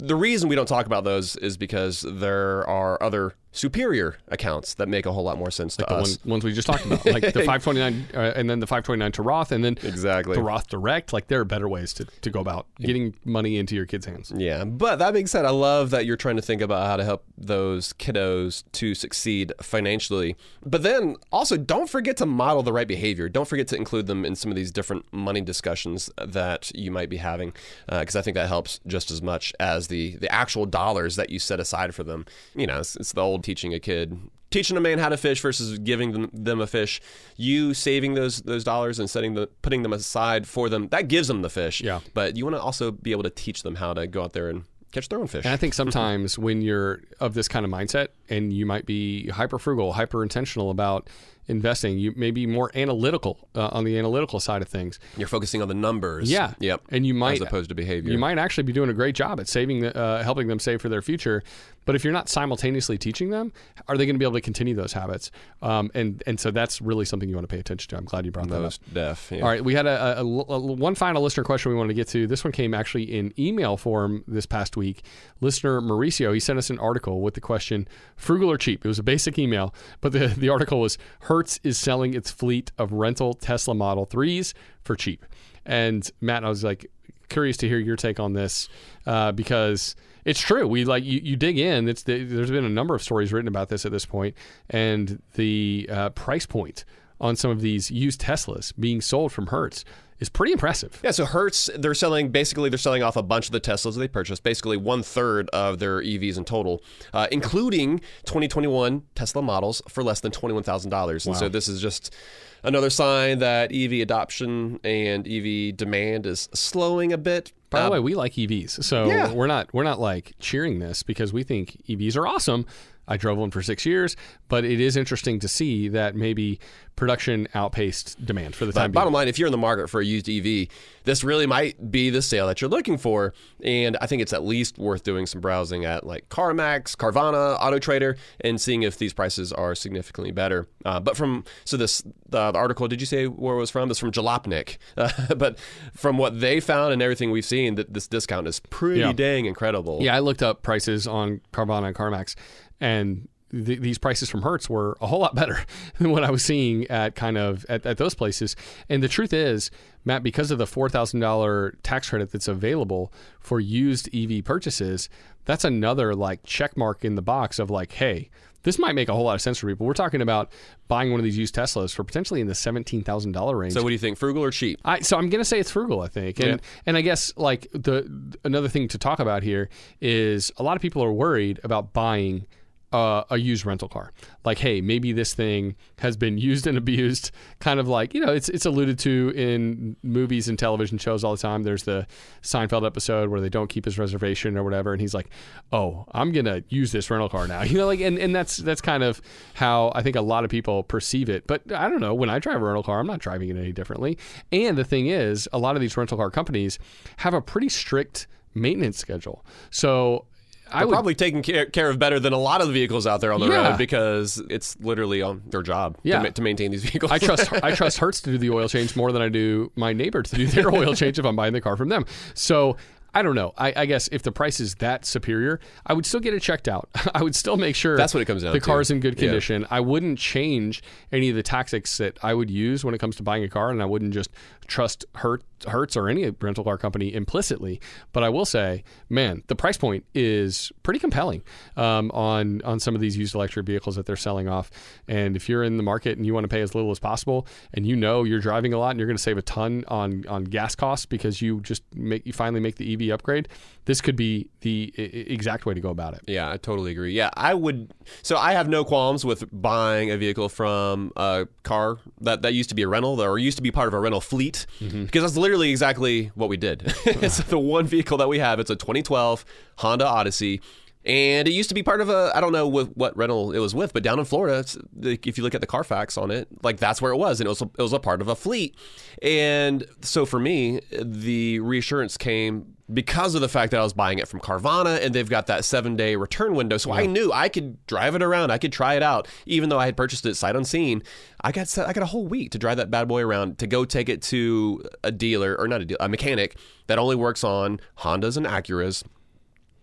Speaker 4: the reason we don't talk about those is because there are other superior accounts that make a whole lot more sense to
Speaker 1: the
Speaker 4: us.
Speaker 1: one, ones we just talked about, like the (laughs) 529, uh, and then the 529 to Roth, and then
Speaker 4: Exactly.
Speaker 1: the Roth Direct. Like there are better ways to, to go about getting money into your kids' hands.
Speaker 4: Yeah, but that being said, I love that you're trying to think about how to help those kiddos to succeed financially. But then also, don't forget to model the right behavior. Don't forget to include them in some of these different money discussions that you might be having, because I think that helps just as much as the the actual dollars that you set aside for them. You know, it's, it's the old teaching a kid. Teaching a man how to fish versus giving them, them a fish, you saving those those dollars and setting the putting them aside for them that gives them the fish.
Speaker 1: Yeah.
Speaker 4: But you want to also be able to teach them how to go out there and catch their own fish.
Speaker 1: And I think (laughs) sometimes when you're of this kind of mindset and you might be hyper frugal, hyper intentional about investing, you may be more analytical uh, on the analytical side of things.
Speaker 4: You're focusing on the numbers.
Speaker 1: Yeah.
Speaker 4: Yep.
Speaker 1: And you might
Speaker 4: as opposed to behavior.
Speaker 1: You might actually be doing a great job at saving, the, uh, helping them save for their future. But if you're not simultaneously teaching them, are they going to be able to continue those habits? Um, and and so that's really something you want to pay attention to. I'm glad you brought that up.
Speaker 4: most deaf. Yeah.
Speaker 1: All right, we had a, a, a- one final listener question we wanted to get to. This one came actually in email form this past week. Listener Mauricio, he sent us an article with the question frugal or cheap. It was a basic email, but the, the article was Hertz is selling its fleet of rental Tesla Model 3s for cheap. And Matt, I was like curious to hear your take on this uh, because it's true. We like you, you dig in. It's the, there's been a number of stories written about this at this point, and the uh, price point on some of these used Teslas being sold from Hertz is pretty impressive.
Speaker 4: Yeah, so Hertz, they're selling basically they're selling off a bunch of the Teslas they purchased, basically one third of their EVs in total, uh, including 2021 Tesla models for less than twenty one thousand dollars. And so this is just another sign that EV adoption and EV demand is slowing a bit.
Speaker 1: By the
Speaker 4: Uh,
Speaker 1: way, we like EVs, so
Speaker 4: Yeah.
Speaker 1: we're not we're not like cheering this because we think EVs are awesome. I drove one for six years, but it is interesting to see that maybe production outpaced demand for the time
Speaker 4: But bottom line, if you're in the market for a used EV, this really might be the sale that you're looking for. And I think it's at least worth doing some browsing at like CarMax, Carvana, Auto Trader, and seeing if these prices are significantly better. Uh, but from so this the, the article, did you say where it was from? This from Jalopnik. Uh, (laughs) but from what they found and everything we've seen, that this discount is pretty
Speaker 1: Yeah.
Speaker 4: dang incredible.
Speaker 1: Yeah, I looked up prices on Carvana and CarMax, and th- these prices from Hertz were a whole lot better (laughs) than what I was seeing at kind of at, at those places. And the truth is, Matt, because of the four thousand dollar tax credit that's available for used EV purchases, that's another like check mark in the box of like, hey. This might make a whole lot of sense for people. We're talking about buying one of these used Teslas for potentially in the seventeen thousand dollar range.
Speaker 4: So what do you think? Frugal or cheap?
Speaker 1: I, so I'm going to say it's frugal. I think, and
Speaker 4: Yeah.
Speaker 1: and I guess like the another thing to talk about here is a lot of people are worried about buying uh, a used rental car. Like, hey, maybe this thing has been (laughs) used and abused. Kind of like you know, it's it's alluded to in movies and television shows all the time. There's the Seinfeld episode where they don't keep his reservation or whatever, and he's like, "Oh, I'm gonna use this rental car now." (laughs) You know, like, and, and that's that's kind of how I think a lot of people perceive it. But I don't know. When I drive a rental car, I'm not driving it any differently. And the thing is, a lot of these rental car companies have a pretty strict maintenance schedule. So I would
Speaker 4: probably taken care, care of better than a lot of the vehicles out there on the
Speaker 1: Yeah.
Speaker 4: road because it's literally on their job
Speaker 1: Yeah.
Speaker 4: to, to maintain these (laughs) vehicles.
Speaker 1: I trust I trust Hertz to do the oil change more than I do my neighbor to do their (laughs) oil change if I'm buying the car from them. So I don't know. I, I guess if the price is that superior, I would still get it checked out. (laughs) I would still make sure
Speaker 4: That's what it comes down
Speaker 1: the
Speaker 4: to.
Speaker 1: car's in good
Speaker 4: Yeah.
Speaker 1: condition. I wouldn't change any of the tactics that I would use when it comes to buying a car, and I wouldn't just trust Hertz, Hertz or any rental car company implicitly. But I will say, man, the price point is pretty compelling um, on on some of these used electric vehicles that they're selling off. And if you're in the market and you want to pay as little as possible, and you know you're driving a lot and you're going to save a ton on on gas costs because you just make you finally make the EV upgrade, this could be the i- exact way to go about it.
Speaker 4: Yeah, I totally agree. Yeah, I would. So I have no qualms with buying a vehicle from a car that, that used to be a rental or used to be part of a rental fleet
Speaker 1: Mm-hmm.
Speaker 4: because that's literally exactly what we did. (laughs) (laughs) it's the one vehicle that we have. It's a 2012 Honda Odyssey. And it used to be part of a I don't know with what rental it was with, but down in Florida, it's, if you look at the Carfax on it, like that's where it was, and it was a, it was a part of a fleet. And so for me, the reassurance came because of the fact that I was buying it from Carvana, and they've got that seven day return window. So I knew I could drive it around, I could try it out, even though I had purchased it sight unseen. I got I got a whole week to drive that bad boy around to go take it to a dealer or not a dealer, a mechanic that only works on Hondas and Acuras.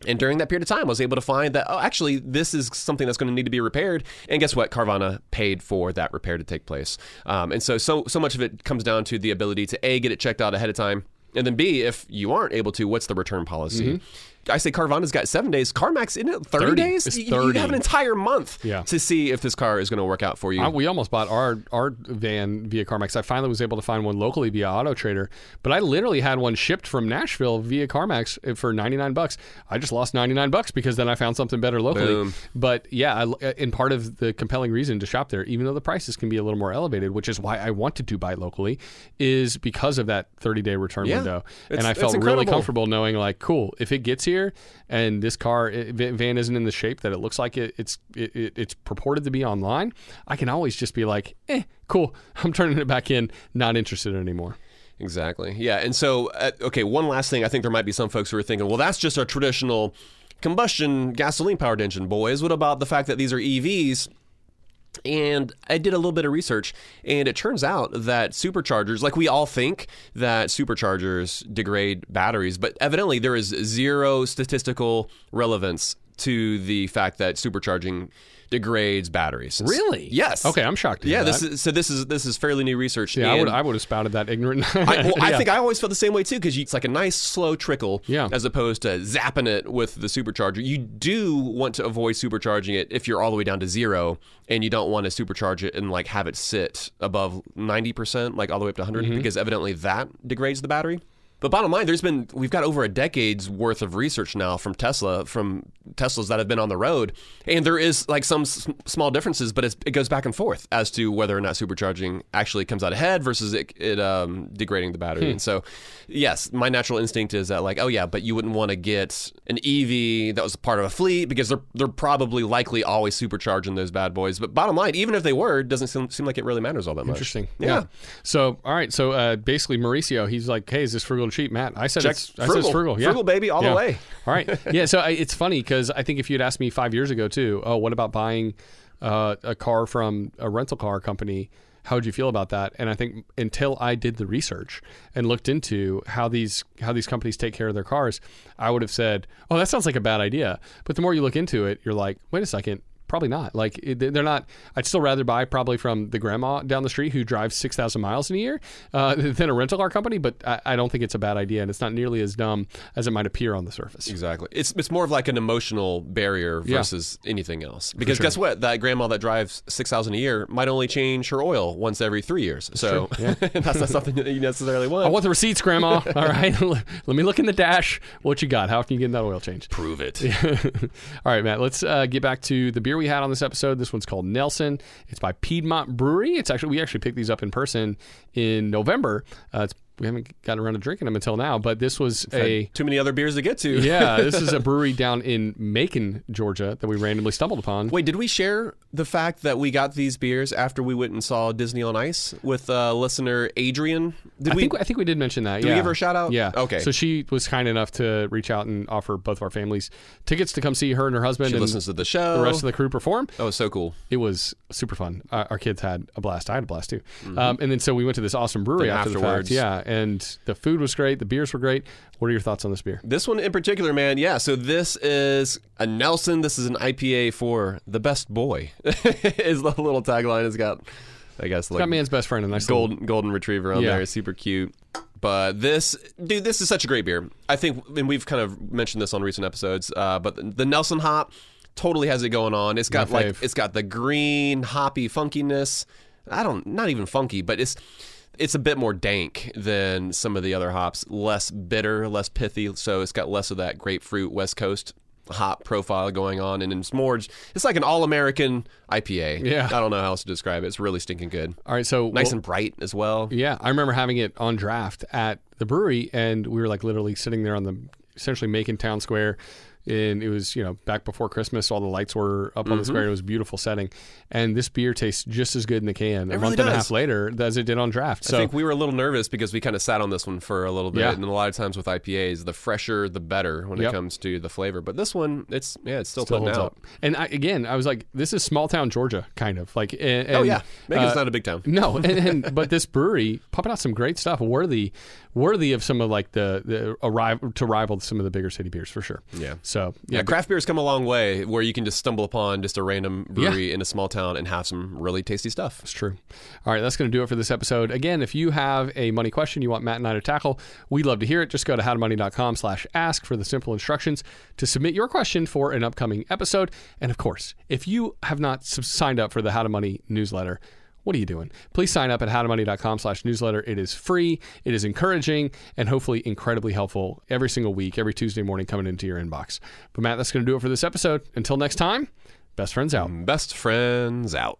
Speaker 4: And during that period of time, I was able to find that, oh, actually, this is something that's going to need to be repaired. And guess what? Carvana paid for that repair to take place. Um, and so, so, so much of it comes down to the ability to A, get it checked out ahead of time. And then B, if you aren't able to, what's the return policy? Mm-hmm. I say Carvana's got seven days. CarMax, isn't it 30,
Speaker 1: 30.
Speaker 4: days?
Speaker 1: It's
Speaker 4: You- You have an entire month
Speaker 1: Yeah.
Speaker 4: to see if this car is going to work out for you.
Speaker 1: I, we almost bought our our van via CarMax. I finally was able to find one locally via Auto Trader, but I literally had one shipped from Nashville via CarMax eh, for ninety nine bucks. I just lost ninety nine bucks because then I found something better locally.
Speaker 4: Boom.
Speaker 1: But yeah, I, eh, and part of the compelling reason to shop there, even though the prices can be a little more elevated, which is why I wanted to buy locally, is because of that thirty day return
Speaker 4: Yeah.
Speaker 1: window.
Speaker 4: It's-
Speaker 1: and I felt really comfortable knowing like, cool, if it gets here. Beer, and this car it, van isn't in the shape that it looks like it, it's it, it, it's purported to be online, I can always just be like, eh, cool, (laughs) I'm turning it back in, not interested anymore.
Speaker 4: Exactly. Yeah. And so, uh, okay, one last thing. I think there might be some folks who are thinking, well, that's just a traditional combustion gasoline powered engine, boys. What about the fact that these are EVs? And I did a little bit of research, and it turns out that superchargers, like we all think that superchargers degrade batteries, but evidently there is zero statistical relevance to the fact that supercharging degrades batteries.
Speaker 1: Really?
Speaker 4: Yes.
Speaker 1: Okay, I'm shocked.
Speaker 4: Yeah. This is so. This is this is fairly new research.
Speaker 1: Yeah, I
Speaker 4: and-
Speaker 1: would I would have spouted that ignorant. (laughs)
Speaker 4: I, well, (laughs) I
Speaker 1: Yeah.
Speaker 4: think I always felt the same way too because it's like a nice slow trickle,
Speaker 1: Yeah.
Speaker 4: as opposed to zapping it with the supercharger. You do want to avoid supercharging it if you're all the way down to zero, and you don't want to supercharge it and like have it sit above ninety percent, like all the way up to 100
Speaker 1: Mm-hmm.
Speaker 4: because evidently that degrades the battery. But bottom line, there's been we've got over a decade's worth of research now from Tesla, from Teslas that have been on the road, and there is like some s- small differences, but it's, it goes back and forth as to whether or not supercharging actually comes out ahead versus it, it um, degrading the battery. And so, yes, my natural instinct is that like, oh yeah, but you wouldn't want to get an EV that was part of a fleet because they're they're probably likely always supercharging those bad boys. But bottom line, even if they were, it doesn't seem, seem like it really matters all that much.
Speaker 1: Interesting.
Speaker 4: Yeah.
Speaker 1: So, all right. So, uh, basically, Mauricio, he's like, "Hey, is this frugal and cheap?" Matt, I said
Speaker 4: Check
Speaker 1: it's I said
Speaker 4: frugal.
Speaker 1: it's frugal. Yeah.
Speaker 4: Frugal, baby, all the way.
Speaker 1: All right. (laughs) Yeah. So I, it's funny because I think if you'd asked me five years ago too, oh, what about buying uh, a car from a rental car company? How would you feel about that? And I think until I did the research and looked into how these how these companies take care of their cars, I would have said, "Oh, that sounds like a bad idea." But the more you look into it, you're like, "Wait a second, probably not." Like they're not. I'd still rather buy probably from the grandma down the street who drives six thousand miles in a year uh, (laughs) than a rental car company. But I, I don't think it's a bad idea, and it's not nearly as dumb as it might appear on the surface.
Speaker 4: Exactly. It's it's more of like an emotional barrier
Speaker 1: Yeah.
Speaker 4: versus anything else. Because guess what? That grandma that drives six thousand a year might only change her oil once every three years. so (laughs) that's not something that you necessarily want.
Speaker 1: I want the receipts, Grandma. (laughs) All right, let me look in the dash. What you got? How can you get that oil change?
Speaker 4: prove it.
Speaker 1: All right, Matt. Let's uh, get back to the beer we had on this episode. This one's called Nelson. It's by Piedmont Brewery. It's actually we actually picked these up in person in November. Uh, it's, we haven't gotten around to drinking them until now, but this was a
Speaker 4: Too many other beers to get to.
Speaker 1: yeah. This is a (laughs) brewery down in Macon, Georgia, that we randomly stumbled upon.
Speaker 4: Wait, did we share the fact that we got these beers after we went and saw Disney on Ice with uh, listener Adrian? Did
Speaker 1: I
Speaker 4: we?
Speaker 1: think I think we did mention that.
Speaker 4: we
Speaker 1: yeah.
Speaker 4: give her a shout out?
Speaker 1: Yeah.
Speaker 4: Okay.
Speaker 1: So she was kind enough to reach out and offer both of our families tickets to come see her and her husband
Speaker 4: she
Speaker 1: and
Speaker 4: listens to the show.
Speaker 1: the rest of the crew perform.
Speaker 4: that was so cool.
Speaker 1: It was super fun. Uh, our kids had a blast. I had a blast too. Um, and then so we went to this awesome brewery
Speaker 4: Then
Speaker 1: after the fact.
Speaker 4: afterwards.
Speaker 1: Yeah, and the food was great. The beers were great. What are your thoughts on this beer?
Speaker 4: This one in particular, man, yeah. So this is a Nelson. This is an IPA for the best boy. (laughs) is the little tagline. It's got, I guess, like
Speaker 1: Got man's best friend, a nice little-
Speaker 4: golden golden retriever on
Speaker 1: Yeah.
Speaker 4: there. Super cute. But this, dude, this is such a great beer. I think, and we've kind of mentioned this on recent episodes. Uh, but the, the Nelson hop totally has it going on. It's got like it's got the green hoppy funkiness. I don't, not even funky, but it's it's a bit more dank than some of the other hops. Less bitter, less pithy. So it's got less of that grapefruit West Coast hop profile going on, and it's more. It's like an all American IPA.
Speaker 1: Yeah.
Speaker 4: I don't know how else to describe it. It's really stinking good.
Speaker 1: All right, so
Speaker 4: Nice
Speaker 1: well-
Speaker 4: and bright as well.
Speaker 1: Yeah, I remember having it on draft at the brewery, and we were like literally sitting there on the essentially Macon Town Square. And it was, you know, back before Christmas, all the lights were up on the square. It was a beautiful setting. And this beer tastes just as good in the can a
Speaker 4: really
Speaker 1: month and a half later as it did on draft. So
Speaker 4: I think we were a little nervous because we kind of sat on this one for a little bit,
Speaker 1: Yeah.
Speaker 4: and a lot of times with IPAs, the fresher the better when
Speaker 1: Yep.
Speaker 4: it comes to the flavor. But this one, it's yeah, it's still,
Speaker 1: still
Speaker 4: putting out.
Speaker 1: up. And I, again, I was like, this is small town Georgia, kind of like. And,
Speaker 4: Oh yeah, Macon's
Speaker 1: uh,
Speaker 4: not a big town.
Speaker 1: No, and, and (laughs) but this brewery pumping out some great stuff, worthy, worthy of some of like the the arrive to rival some of the bigger city beers for sure.
Speaker 4: Yeah.
Speaker 1: So
Speaker 4: Yeah, craft beer's come a long way where you can just stumble upon just a random brewery in a small town and have some really tasty stuff.
Speaker 1: It's true. All right, that's going to do it for this episode. Again, if you have a money question you want Matt and I to tackle, we'd love to hear it. Just go to howtomoney.com slash ask for the simple instructions to submit your question for an upcoming episode. And of course, if you have not signed up for the How to Money newsletter, what are you doing? Please sign up at howtomoney.com slash newsletter. It is free, it is encouraging, and hopefully incredibly helpful every single week, every Tuesday morning coming into your inbox. But Matt, that's going to do it for this episode. Until next time, best friends out.
Speaker 4: Best friends out.